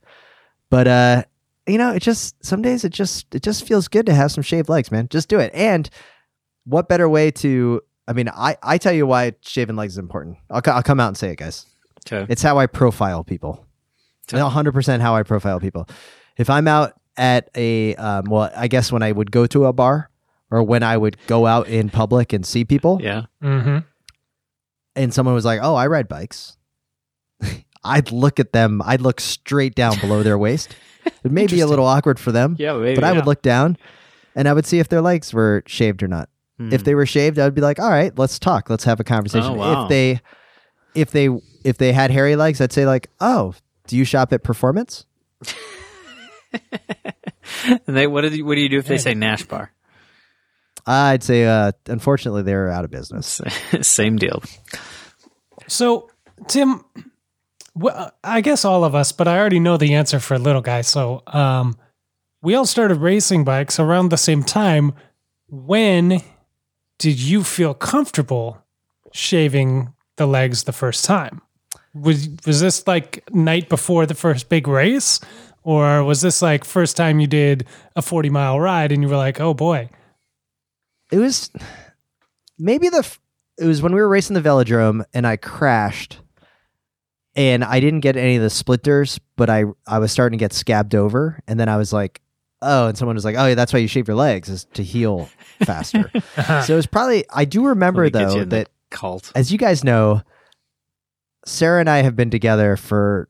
But uh, you know, it just some days it just it just feels good to have some shaved legs, man. Just do it. And what better way to I mean, I, I tell you why shaving legs is important. I'll, I'll come out and say it, guys. Okay. It's how I profile people. It's 100% how I profile people. If I'm out at a, um, well, I guess when I would go to a bar or when I would go out in public and see people, Yeah. Mm-hmm. and someone was like, "Oh, I ride bikes," I'd look at them. I'd look straight down below their waist. It may be a little awkward for them, Yeah, maybe. but I would look down, and I would see if their legs were shaved or not. If Hmm. they were shaved, I would be like, "All right, let's talk. Let's have a conversation." Oh, wow. If they, if they, if they had hairy legs, I'd say like, "Oh, do you shop at Performance?" And they, what, do you, what do you do if they say Nash Bar? I'd say, uh, unfortunately, they're out of business. Same deal. So, Tim, well, I guess all of us, but I already know the answer for little guy. So, um, we all started racing bikes around the same time. When did you feel comfortable shaving the legs the first time? Was was this like night before the first big race, or was this like first time you did a forty mile ride and you were like, oh boy, it was maybe the it was when we were racing the velodrome and I crashed and I didn't get any of the splitters, but I I was starting to get scabbed over, and then I was like, oh, and someone was like, oh, yeah, that's why you shave your legs is to heal faster. so it was probably I do remember Let me get you though that cult. as you guys know, Sarah and I have been together for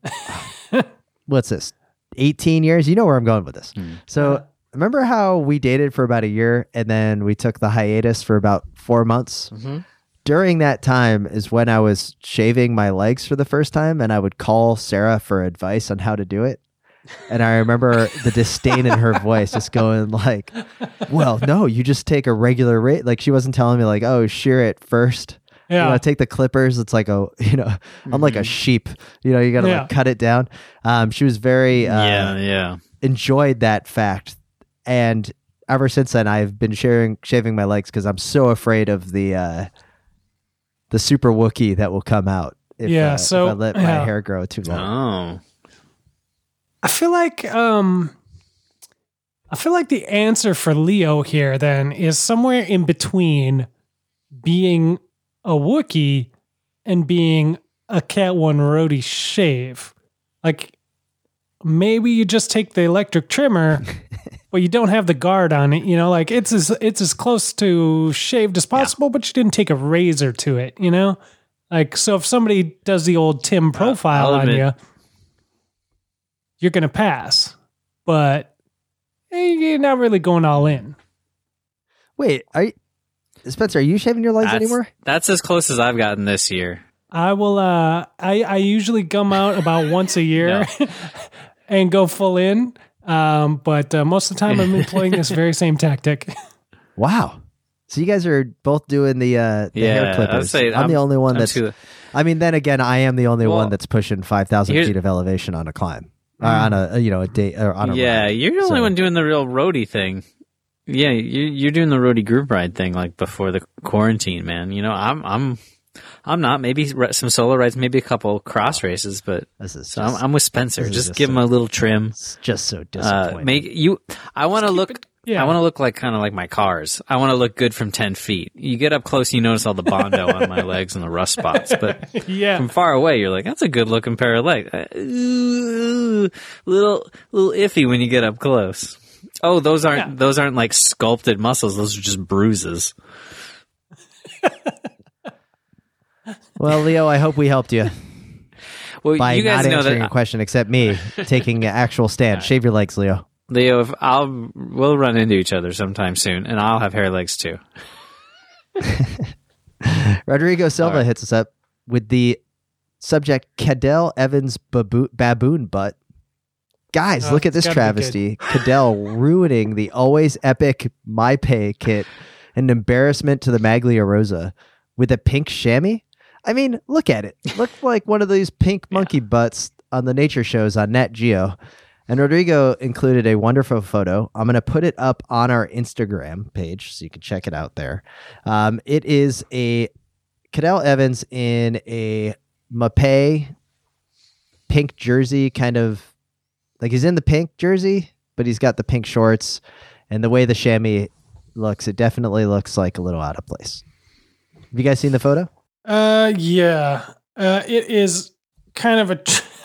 what's this, eighteen years? You know where I'm going with this. Hmm. So remember how we dated for about a year and then we took the hiatus for about four months? Mm-hmm. During that time is when I was shaving my legs for the first time, and I would call Sarah for advice on how to do it. And I remember the disdain in her voice, just going like, "Well, no, you just take a regular rate." Like she wasn't telling me like, "Oh, shear it first. Yeah. You know, take the clippers. It's like a, you know, I'm like a sheep. You know, you got to Yeah. like cut it down. Um, she was very, uh, yeah, yeah. enjoyed that fact, and ever since then, I've been sharing shaving my legs because I'm so afraid of the, uh, the super Wookie that will come out. If, Yeah, uh, so- if I let my yeah. hair grow too long. Oh, I feel like um I feel like the answer for Leo here then is somewhere in between being a Wookiee and being a Cat One roadie shave. Like maybe you just take the electric trimmer, but you don't have the guard on it. You know, like it's as it's as close to shaved as possible, but you didn't take a razor to it. You know, like so if somebody does the old Tim profile I'll on admit- you, you're gonna pass, but eh, you're not really going all in. Wait, are you, Spencer? Are you shaving your legs that's, anymore? that's as close as I've gotten this year. I will. Uh, I I usually come out about once a year and go full in. Um, but uh, most of the time, I'm employing this very same tactic. Wow. So you guys are both doing the uh, the Yeah, hair I'd clippers. say I'm, the I'm- only one I'm that's. too- I mean, then again, I am the only Well, one that's pushing five thousand feet of elevation on a climb, or on a you know a date or on a yeah, ride. you're the only So- one doing the real roadie thing. Yeah, you, you're doing the roadie group ride thing like before the quarantine, man. You know, I'm I'm I'm not. Maybe re- some solo rides, maybe a couple cross races, but This is so just, I'm, I'm with Spencer. Just, just give him a little trim. it's just so Uh, make you. I want to look. Yeah. I want to look like kind of like my cars. I want to look good from ten feet. You get up close, you notice all the bondo on my legs and the rust spots, but yeah, from far away, you're like, that's a good looking pair of legs. Uh, ooh, little, little iffy when you get up close. Oh, those aren't Yeah. those aren't like sculpted muscles. Those are just bruises. well, Leo, I hope we helped you Well, by you guys not know answering that your question, except me taking an actual stand. Shave your legs, Leo. Leo. If I'll we'll run into each other sometime soon, and I'll have hair legs too. Rodrigo Silva All right. hits us up with the subject Cadel Evans baboo- baboon butt. Guys, Oh, look at this travesty. Cadel ruining the always epic Mapei kit, an embarrassment to the Maglia Rosa with a pink chamois. I mean, look at it. Look like one of these pink monkey butts on the nature shows on Nat Geo. And Rodrigo included a wonderful photo. I'm going to put it up on our Instagram page so you can check it out there. Um, it is a Cadel Evans in a Mapei pink jersey, kind of like he's in the pink jersey, but he's got the pink shorts. And the way the chamois looks, it definitely looks like a little out of place. Have you guys seen the photo? uh, yeah. Uh, it is kind of a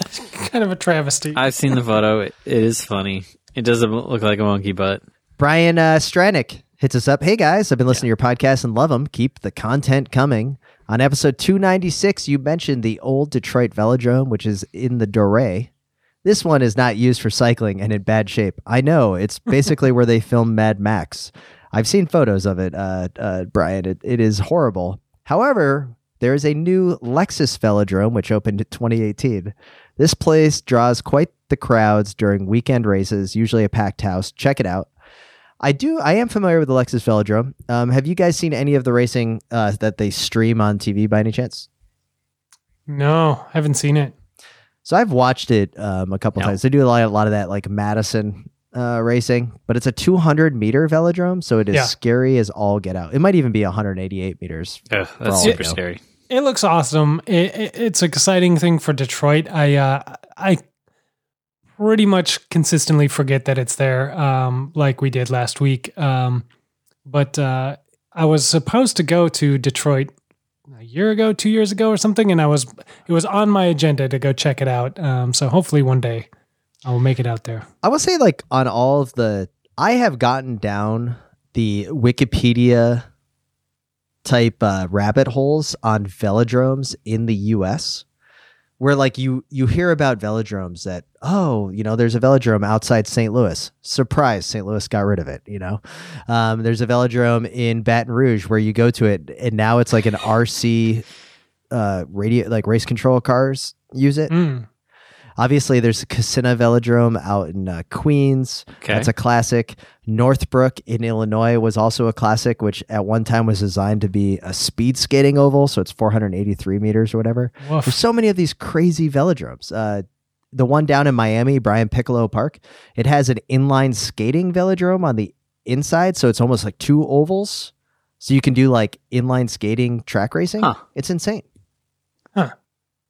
kind of a travesty. I've seen the photo. It, it is funny. It doesn't look like a monkey butt. Brian uh, Stranick hits us up. Hey guys, I've been listening to your podcast and love them. Keep the content coming. On episode 296, you mentioned the old Detroit Velodrome, which is in the Dorais. This one is not used for cycling and in bad shape. I know. It's basically where they film Mad Max. I've seen photos of it, uh, uh, Brian. It, it is horrible. However, there is a new Lexus Velodrome, which opened in 2018. This place draws quite the crowds during weekend races, usually a packed house. Check it out. I do. I am familiar with the Lexus Velodrome. Um, have you guys seen any of the racing uh, that they stream on TV by any chance? no, I haven't seen it. So I've watched it um, a couple No. times. They do a lot, a lot of that like Madison uh, racing, but it's a 200 meter velodrome, so it is Yeah. scary as all get out. It might even be 188 meters. Ugh, all that's super scary. It looks awesome. It, it, it's an exciting thing for Detroit. I uh, I pretty much consistently forget that it's there, um, like we did last week. Um, but uh, I was supposed to go to Detroit a year ago, two years ago, or something, and I was it was on my agenda to go check it out. Um, so hopefully one day I will make it out there. I will say, like on all of the, I have gotten down the Wikipedia type uh, rabbit holes on velodromes in the U.S. where like you you hear about velodromes that oh you know there's a velodrome outside St. Louis surprise St. Louis got rid of it you know um, there's a velodrome in Baton Rouge where you go to it and now it's like an RC uh, radio like race control cars use it Mm. Obviously there's a Kissena Velodrome out in uh, Queens Okay. that's a classic Northbrook in Illinois was also a classic which at one time was designed to be a speed skating oval so it's 483 meters or whatever Woof. there's so many of these crazy velodromes. Uh, the one down in Miami, Brian Piccolo Park, it has an inline skating velodrome on the inside, so it's almost like two ovals. So you can do like inline skating track racing. Huh. It's insane. Huh.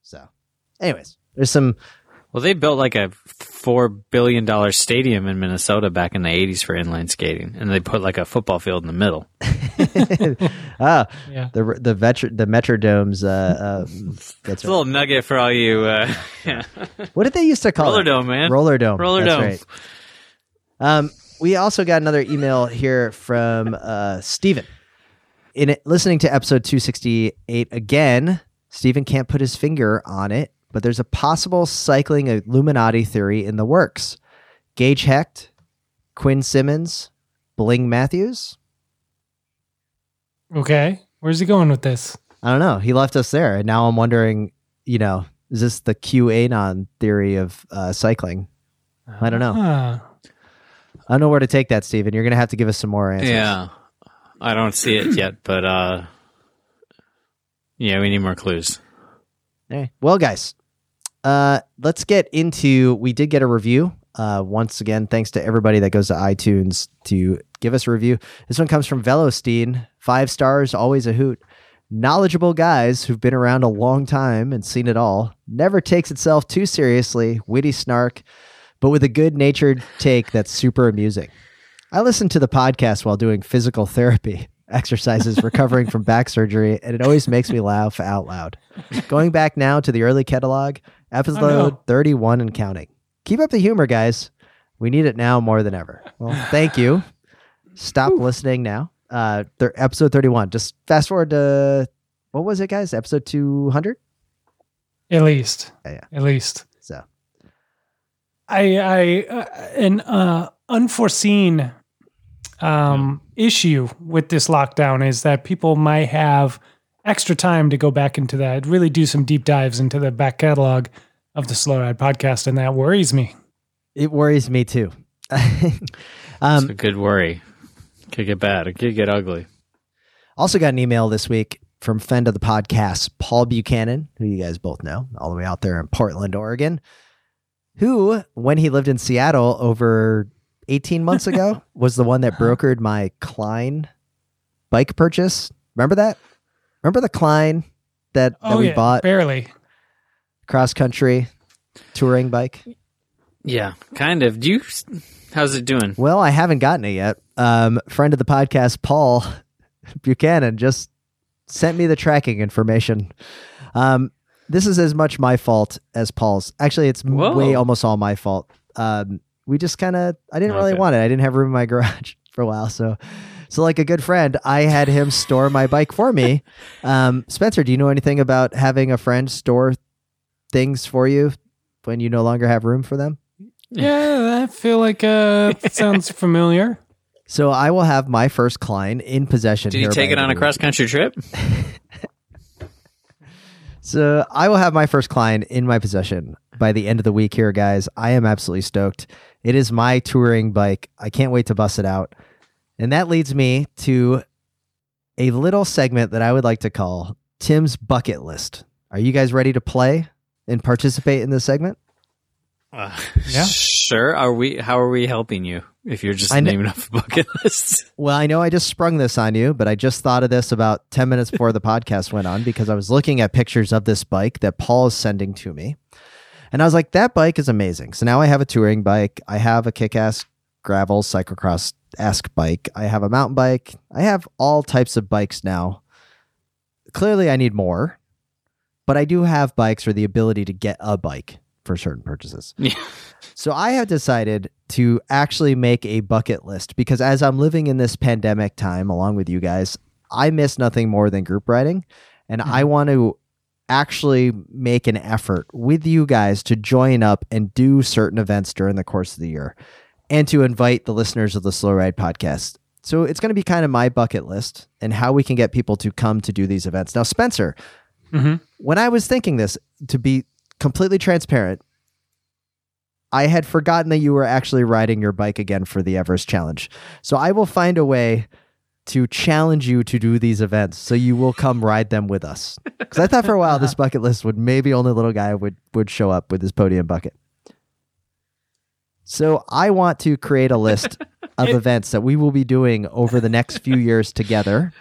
So, anyways, there's some. Well, they built like a four billion dollar stadium in Minnesota back in the '80s for inline skating, and they put like a football field in the middle. ah, Yeah. the the vetr the Metrodomes. Uh, um, that's It's a little nugget for all you. Uh, yeah. What did they used to call Roller it? dome, man. Roller dome. Roller That's dome. right. Um, we also got another email here from uh, Steven. In it, listening to episode 268 again, Steven can't put his finger on it, but there's a possible cycling Illuminati theory in the works. Gage Hecht, Quinn Simmons, Bling Matthews. Okay. Where's he going with this? I don't know. He left us there, and now I'm wondering. You know, is this the QAnon theory of uh, cycling? I don't know. Huh. I don't know where to take that, Stephen. You're gonna have to give us some more answers. yeah, I don't see it yet, but uh, yeah, we need more clues. Okay. Well, guys, uh, let's get into. We did get a review. Uh, once again, thanks to everybody that goes to iTunes to give us a review. This one comes from Velostein. Five stars, always a hoot. Knowledgeable guys who've been around a long time and seen it all. Never takes itself too seriously. Witty snark, but with a good natured take that's super amusing. I listen to the podcast while doing physical therapy exercises recovering from back surgery, and it always makes me laugh out loud. Going back now to the early catalog, episode Oh, no. 31 and counting. Keep up the humor, guys. We need it now more than ever. Well, thank you. Stop listening now. Uh, thir- episode 31. Just fast forward to what was it, guys? Episode 200? At least. Yeah, yeah. At least. So, I, I, uh, an uh, unforeseen um, issue with this lockdown is that people might have extra time to go back into that, really do some deep dives into the back catalog of the Slow Ride podcast, and that worries me. it worries me too. It's um, a good worry. Could get bad. It could get ugly. Also got an email this week from friend of the podcast, Paul Buchanan, who you guys both know, all the way out there in Portland, Oregon, who, when he lived in Seattle over 18 months ago, was the one that brokered my Klein bike purchase. Remember that? Remember the Klein that, that oh, we yeah, bought barely. cross country touring bike? Yeah, kind of. Do you? How's it doing? Well, I haven't gotten it yet. Um, friend of the podcast, Paul Buchanan, just sent me the tracking information. Um, this is as much my fault as Paul's. Actually, it's Whoa. way almost all my fault. Um, we just kind of, I didn't really want it. I didn't have room in my garage for a while, so. So, like a good friend, I had him store my bike for me. Um, Spencer, do you know anything about having a friend store things for you when you no longer have room for them? Yeah, I feel like uh, it sounds familiar. So I will have my first Klein in possession. Did you take it on a cross country trip? So I will have my first Klein in my possession by the end of the week here, guys. I am absolutely stoked. It is my touring bike. I can't wait to bust it out. And that leads me to a little segment that I would like to call Tim's Bucket List. Are you guys ready to play and participate in this segment? Uh, Yeah. Sure. Are we? How are we helping you? If you're just I kn- naming off a bucket list. Well, I know I just sprung this on you, but I just thought of this about 10 minutes before the podcast went on because I was looking at pictures of this bike that Paul is sending to me. And I was like, that bike is amazing. So now I have a touring bike. I have a kick ass gravel cyclocross esque bike. I have a mountain bike. I have all types of bikes now. Clearly, I need more, but I do have bikes or the ability to get a bike for certain purchases. Yeah. So I have decided to actually make a bucket list because as I'm living in this pandemic time along with you guys, I miss nothing more than group riding and hmm. I want to actually make an effort with you guys to join up and do certain events during the course of the year and to invite the listeners of the Slow Ride podcast. So it's going to be kind of my bucket list and how we can get people to come to do these events. Now, Spencer, Mhm. when I was thinking this, to be completely transparent, I had forgotten that you were actually riding your bike again for the Everest Challenge. So I will find a way to challenge you to do these events so you will come ride them with us. Because I thought for a while this bucket list would maybe only little guy would would show up with his podium bucket. So I want to create a list of events that we will be doing over the next few years together.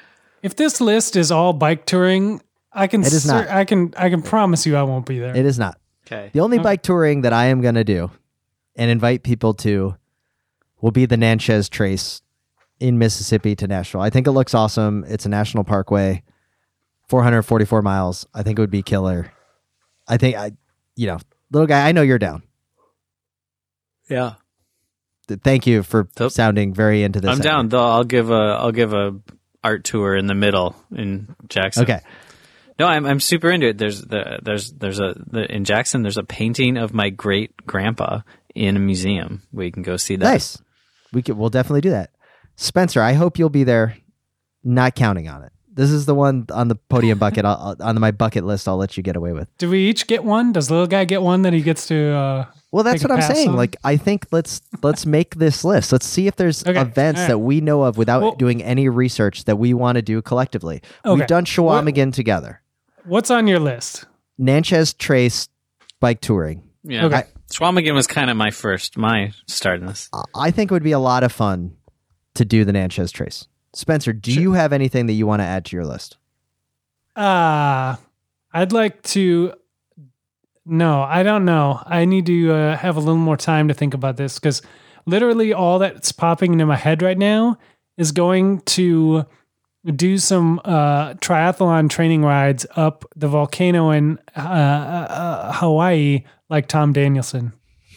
If this list is all bike touring, I can It is cer- not. I can I can promise you I won't be there. It is not. Okay. The only bike touring that I am going to do and invite people to will be the Natchez Trace in Mississippi to Nashville. I think it looks awesome. It's a national parkway, 444 miles. I think it would be killer. I think I, you know, little guy, I know you're down. Yeah. Thank you for Yep. sounding very into this. I'm down. Though I'll give a I'll give a art tour in the middle in Jackson. Okay. No, I'm I'm super into it. There's the there's there's a the, in Jackson. There's a painting of my great grandpa in a museum where you can go see that. Nice. We could, we'll definitely do that. Spencer, I hope you'll be there. Not counting on it. This is the one on the podium bucket I'll, I'll- on my bucket list. I'll let you get away with. Do we each get one? Does little guy get one that he gets to? Uh, Well, that's Take what I'm saying. on? Like, I think let's let's make this list. Let's see if there's Okay, events all right. that we know of without Well- doing any research that we want to do collectively. Okay. We've done Chequamegon together. what's on your list? Natchez Trace bike touring. Yeah. Okay. Chequamegon was kind of my first my start in this. I think it would be a lot of fun to do the Natchez Trace. Spencer, do you have anything that you want to add to your list? Uh I'd like to. No, I don't know. I need to uh, have a little more time to think about this because literally all that's popping into my head right now is going to do some uh, triathlon training rides up the volcano in uh, uh, Hawaii, like Tom Danielson.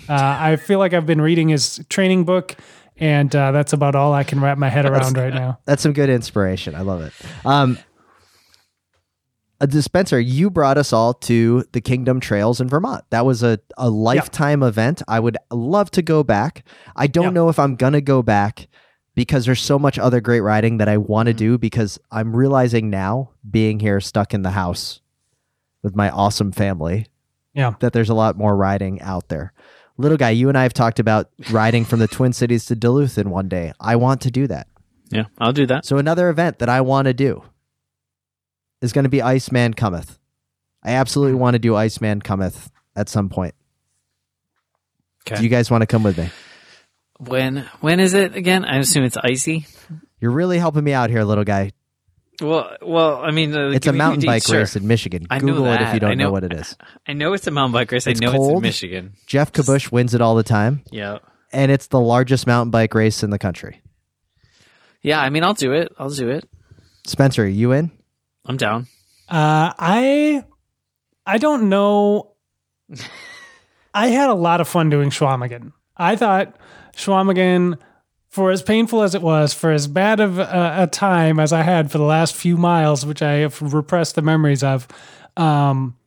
Uh, I feel like I've been reading his training book, and uh, that's about all I can wrap my head around right now. That's some good inspiration. I love it. Um, uh, Spencer, you brought us all to the Kingdom Trails in Vermont. That was a, a lifetime event. I would love to go back. I don't Yeah. know if I'm going to go back because there's so much other great riding that I want Mm-hmm. to do because I'm realizing now, being here stuck in the house with my awesome family, Yeah. that there's a lot more riding out there. Little guy, you and I have talked about riding from the Twin Cities to Duluth in one day. I want to do that. Yeah, I'll do that. So another event that I want to do is going to be Iceman Cometh. I absolutely want to do Iceman Cometh at some point. Okay. Do you guys want to come with me? when when is it again? I assume it's icy. You're really helping me out here, little guy. Well, well, I mean, uh, It's a mountain bike sure. race in Michigan. I Google it if you don't know. know- what it is. I know it's a mountain bike race. It's I know it's cold. in Michigan. Geoff Kabush wins it all the time, Yeah. and it's the largest mountain bike race in the country. Yeah, I mean, I'll do it. I'll do it. Spencer, are you in? I'm down. Uh, I I don't know. I had a lot of fun doing Chequamegon. I thought Chequamegon, for as painful as it was, for as bad of a, a time as I had for the last few miles, which I have repressed the memories of, um,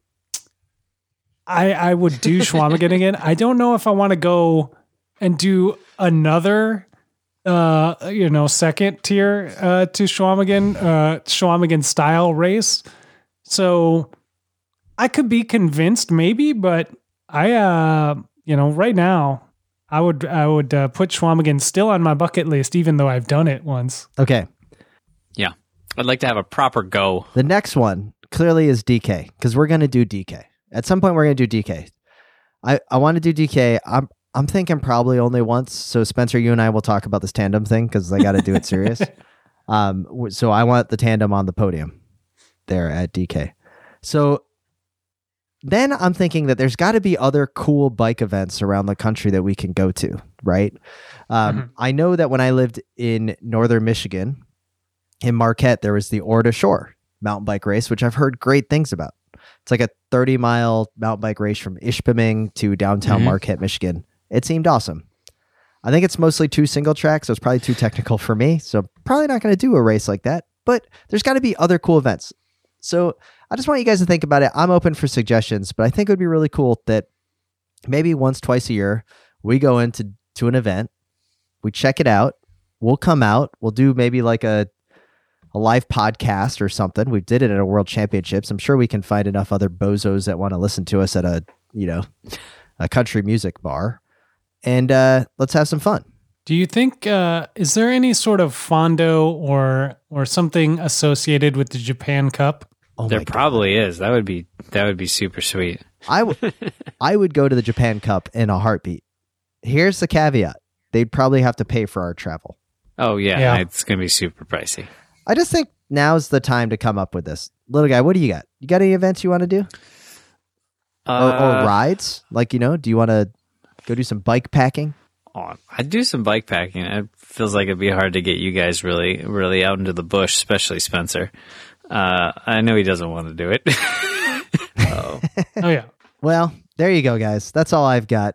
I I would do Chequamegon again. I don't know if I want to go and do another uh you know second tier uh to Chequamegon uh Chequamegon style race. So I could be convinced maybe, but I uh you know right now I would I would uh, put Chequamegon still on my bucket list even though I've done it once. Okay. Yeah. I'd like to have a proper go. The next one clearly is DK because we're going to do DK. At some point, we're going to do DK. I, I want to do DK. I'm I'm thinking probably only once. So Spencer, you and I will talk about this tandem thing because I got to do it serious. um, so I want the tandem on the podium there at DK. So then I'm thinking that there's got to be other cool bike events around the country that we can go to, right? Um, I know that when I lived in northern Michigan, in Marquette, there was the Ore to Shore mountain bike race, which I've heard great things about. It's like a 30 mile mountain bike race from Ishpeming to downtown Mhm. Marquette, Michigan. It seemed awesome. I think it's mostly two single tracks, so it's probably too technical for me. So probably not going to do a race like that. But there's got to be other cool events. So I just want you guys to think about it. I'm open for suggestions, but I think it would be really cool that maybe once, twice a year, we go into to an event, we check it out, we'll come out, we'll do maybe like a a live podcast or something. We did it at a world championships. I'm sure we can find enough other bozos that want to listen to us at a, you know, a country music bar. And uh, let's have some fun. Do you think uh, is there any sort of fondo or or something associated with the Japan Cup? Oh there my God. probably is. That would be that would be super sweet. I w- I would go to the Japan Cup in a heartbeat. Here's the caveat. They'd probably have to pay for our travel. Oh yeah, Yeah. it's gonna be super pricey. I just think now's the time to come up with this. Little guy, what do you got? You got any events you want to do? Or, or Uh, rides? Like, you know, do you want to go do some bike packing? oh, I'd do some bike packing. It feels like it'd be hard to get you guys really, really out into the bush, especially Spencer. Uh, I know he doesn't want to do it. oh, Oh yeah. Well, there you go, guys. That's all I've got.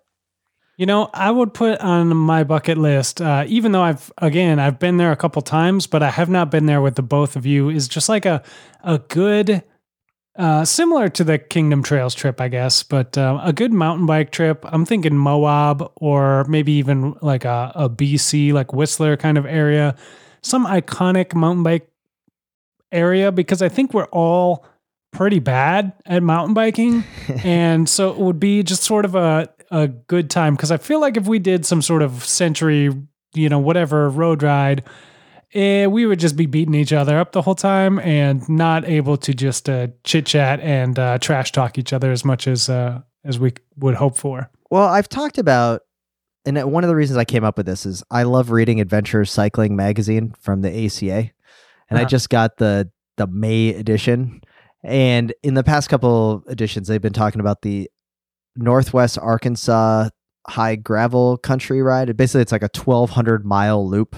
You know, I would put on my bucket list, uh, even though I've again I've been there a couple times, but I have not been there with the both of you. Is just like a a good, uh, similar to the Kingdom Trails trip, I guess, but uh, a good mountain bike trip. I'm thinking Moab or maybe even like a, a BC, like Whistler kind of area, some iconic mountain bike area because I think we're all pretty bad at mountain biking and so it would be just sort of a, a good time because I feel like if we did some sort of century, you know, whatever road ride, eh, we would just be beating each other up the whole time and not able to just uh, chit chat and uh, trash talk each other as much as uh, as we would hope for. Well, I've talked about, and one of the reasons I came up with this is I love reading Adventure Cycling magazine from the ACA, and I Uh-huh. just got the the May edition. And in the past couple editions, they've been talking about the Northwest Arkansas high gravel country ride. Basically, it's like a 1,200 mile loop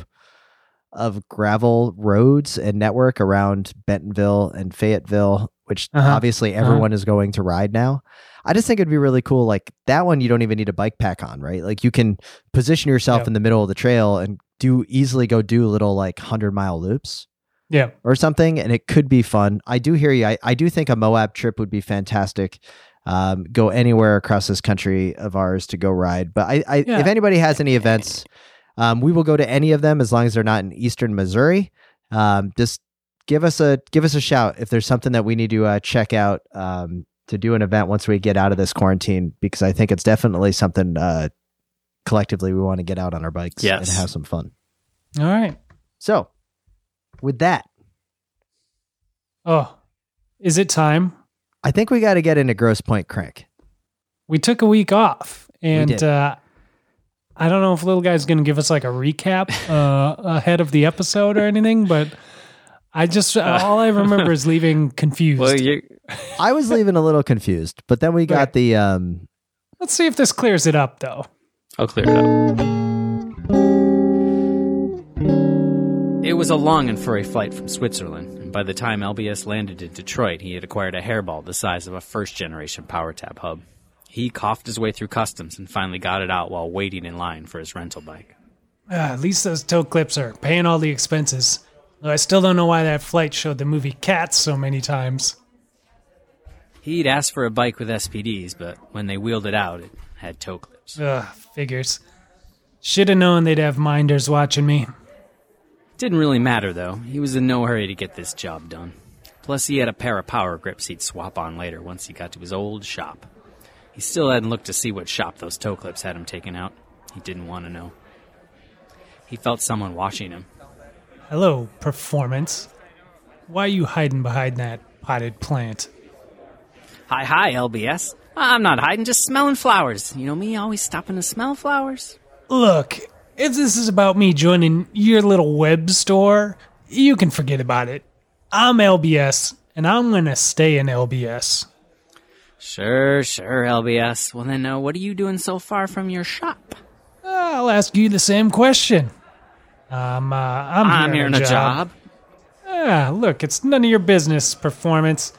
of gravel roads and network around Bentonville and Fayetteville, which Uh-huh. obviously Uh-huh. everyone is going to ride now. I just think it'd be really cool. Like that one, you don't even need a bike pack on, right? Like you can position yourself Yep. in the middle of the trail and do easily go do little like 100 mile loops Yeah. or something and it could be fun i do hear you i, I do think a moab trip would be fantastic um, go anywhere across this country of ours to go ride but i, I Yeah. if anybody has any events um, we will go to any of them as long as they're not in eastern missouri um, just give us a give us a shout if there's something that we need to uh, check out um, to do an event once we get out of this quarantine because i think it's definitely something uh, collectively we want to get out on our bikes and have some fun All right. so with that Oh, is it time? i think we got to get into grosse point crank We took a week off, and did. uh, I don't know if little guy's going to give us like a recap uh, ahead of the episode or anything, but I just all I remember is leaving confused. well, you I was leaving a little confused, but then we got Okay. the um Let's see if this clears it up, though. I'll clear it up. It was a long and furry flight from Switzerland, and by the time LBS landed in Detroit, he had acquired a hairball the size of a first generation PowerTap hub. He coughed his way through customs and finally got it out while waiting in line for his rental bike. Ah, at least those toe clips are paying all the expenses. Though I still don't know why that flight showed the movie Cats so many times. He'd asked for a bike with SPDs, but when they wheeled it out, it had toe clips. Ugh, figures. Should have known they'd have minders watching me. Didn't really matter though. He was in no hurry to get this job done. Plus, he had a pair of power grips he'd swap on later once he got to his old shop. He still hadn't looked to see what shop those toe clips had him taken out. He didn't want to know. He felt someone watching him. Hello, performance. Why are you hiding behind that potted plant? Hi, hi, LBS. I'm not hiding, just smelling flowers. You know me, always stopping to smell flowers. Look, if this is about me joining your little web store, you can forget about it. I'm LBS, and I'm gonna stay in LBS. Sure, sure, LBS. Well, then, uh, what are you doing so far from your shop? I'll ask you the same question. Um, uh, I'm, I'm here here in a job. Ah, look, it's none of your business, performance.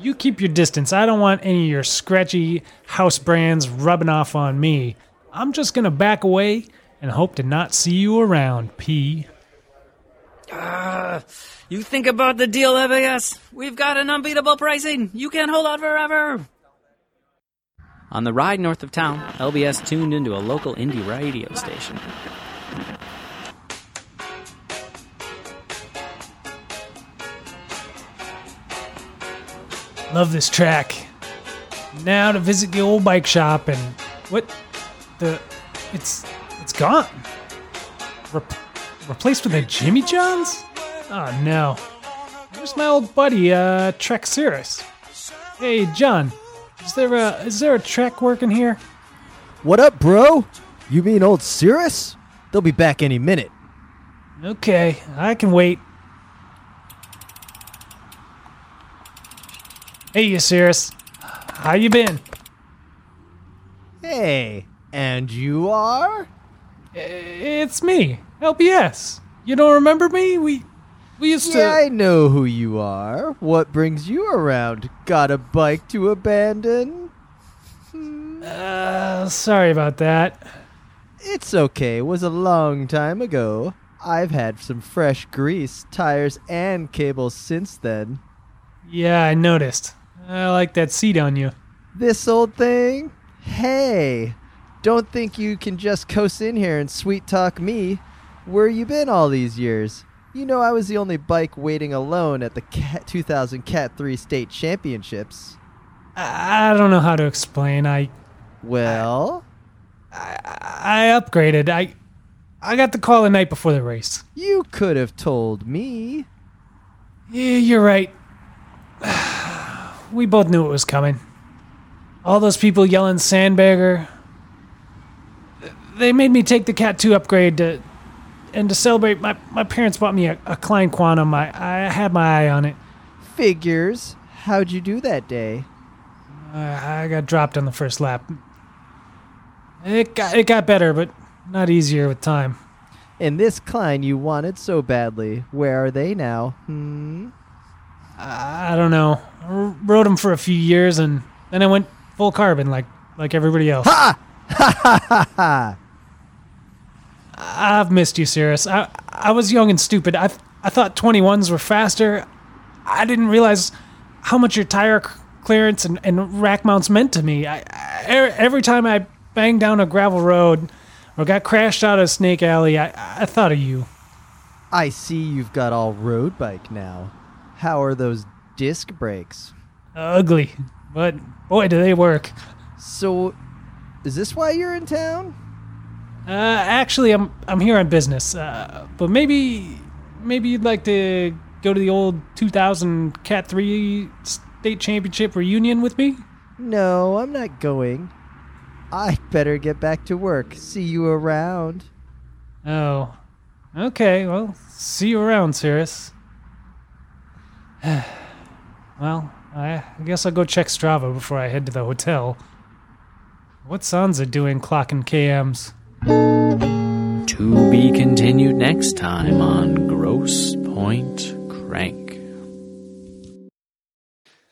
You keep your distance. I don't want any of your scratchy house brands rubbing off on me. I'm just gonna back away and hope to not see you around, P. Uh, you think about the deal, LBS. We've got an unbeatable pricing. You can't hold out forever. On the ride north of town, LBS tuned into a local indie radio station. Love this track. Now to visit the old bike shop and what the it's it's gone. Rep- replaced with a Jimmy John's? Oh no. Where's my old buddy, uh, Trek Cirrus? Hey John, is there a is there a Trek working here? What up, bro? You mean old Cirrus? They'll be back any minute. Okay, I can wait. Hey, you Cirrus. How you been? Hey, and you are? It's me, LBS. You don't remember me? We we used Yeah, to. I know who you are. What brings you around? Got a bike to abandon? Uh, sorry about that. It's okay. It was a long time ago. I've had some fresh grease, tires, and cables since then. Yeah, I noticed. I like that seat on you. This old thing? Hey, don't think you can just coast in here and sweet talk me. Where you been all these years? You know I was the only bike waiting alone at the Cat 2000 Cat 3 state championships. I I don't know how to explain. I Well, I upgraded. I I got the call the night before the race. you could have told me. Yeah, you're right. We both knew it was coming. All those people yelling Sandbagger. They made me take the Cat 2 upgrade to and to celebrate my, my parents bought me a, a Klein Quantum. I, I had my eye on it. Figures. How'd you do that day? I, I got dropped on the first lap. It got it got better, but not easier with time. And this Klein you wanted so badly, where are they now? Hmm? I don't know. I rode them for a few years, and then I went full carbon like like everybody else. Ha! Ha ha ha ha! I've missed you, Cirrus. I I was young and stupid. I I thought 21s were faster. I didn't realize how much your tire c- clearance and, and rack mounts meant to me. I, I er- every time I banged down a gravel road or got crashed out of Snake Alley, I I thought of you. I see you've got all road bike now. How are those disc brakes? Ugly, but boy, do they work. So, is this why you're in town? Uh, actually, I'm I'm here on business. Uh, but maybe maybe you'd like to go to the old 2000 Cat 3 state championship reunion with me. No, I'm not going. I better get back to work. See you around. Oh, okay. Well, see you around, Cirrus. well, I, I guess I'll go check Strava before I head to the hotel. What's Sansa doing clocking KMs? To be continued next time on Grosse Point Crank.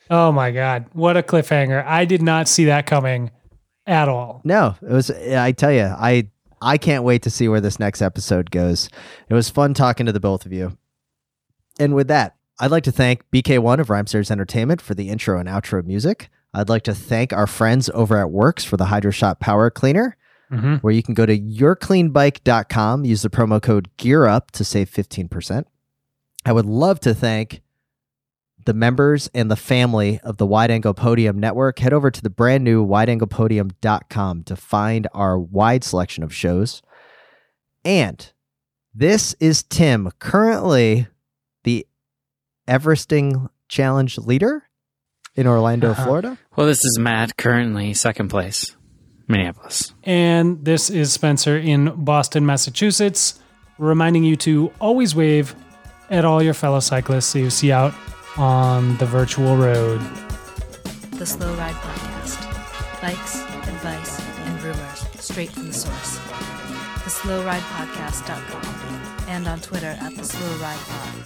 Oh my god, what a cliffhanger. I did not see that coming at all. No, it was. I tell you, I I can't wait to see where this next episode goes. It was fun talking to the both of you. And with that, I'd like to thank BK1 of Rhymesters Entertainment for the intro and outro music. I'd like to thank our friends over at WORX for the HydroShot Power Cleaner, Mm-hmm. where you can go to yourcleanbike.com, use the promo code GEARUP to save 15%. I would love to thank the members and the family of the Wide Angle Podium Network. Head over to the brand new wideanglepodium.com to find our wide selection of shows. And this is Tim, currently the Everesting Challenge leader in Orlando, Uh-huh. Florida. Well, this is Matt, currently second place, Minneapolis. And this is Spencer in Boston, Massachusetts, reminding you to always wave at all your fellow cyclists that you see out on the virtual road. The Slow Ride Podcast. Bikes, advice, and rumors straight from the source. TheSlowRidePodcast.com and on Twitter at The Slow Ride Pod.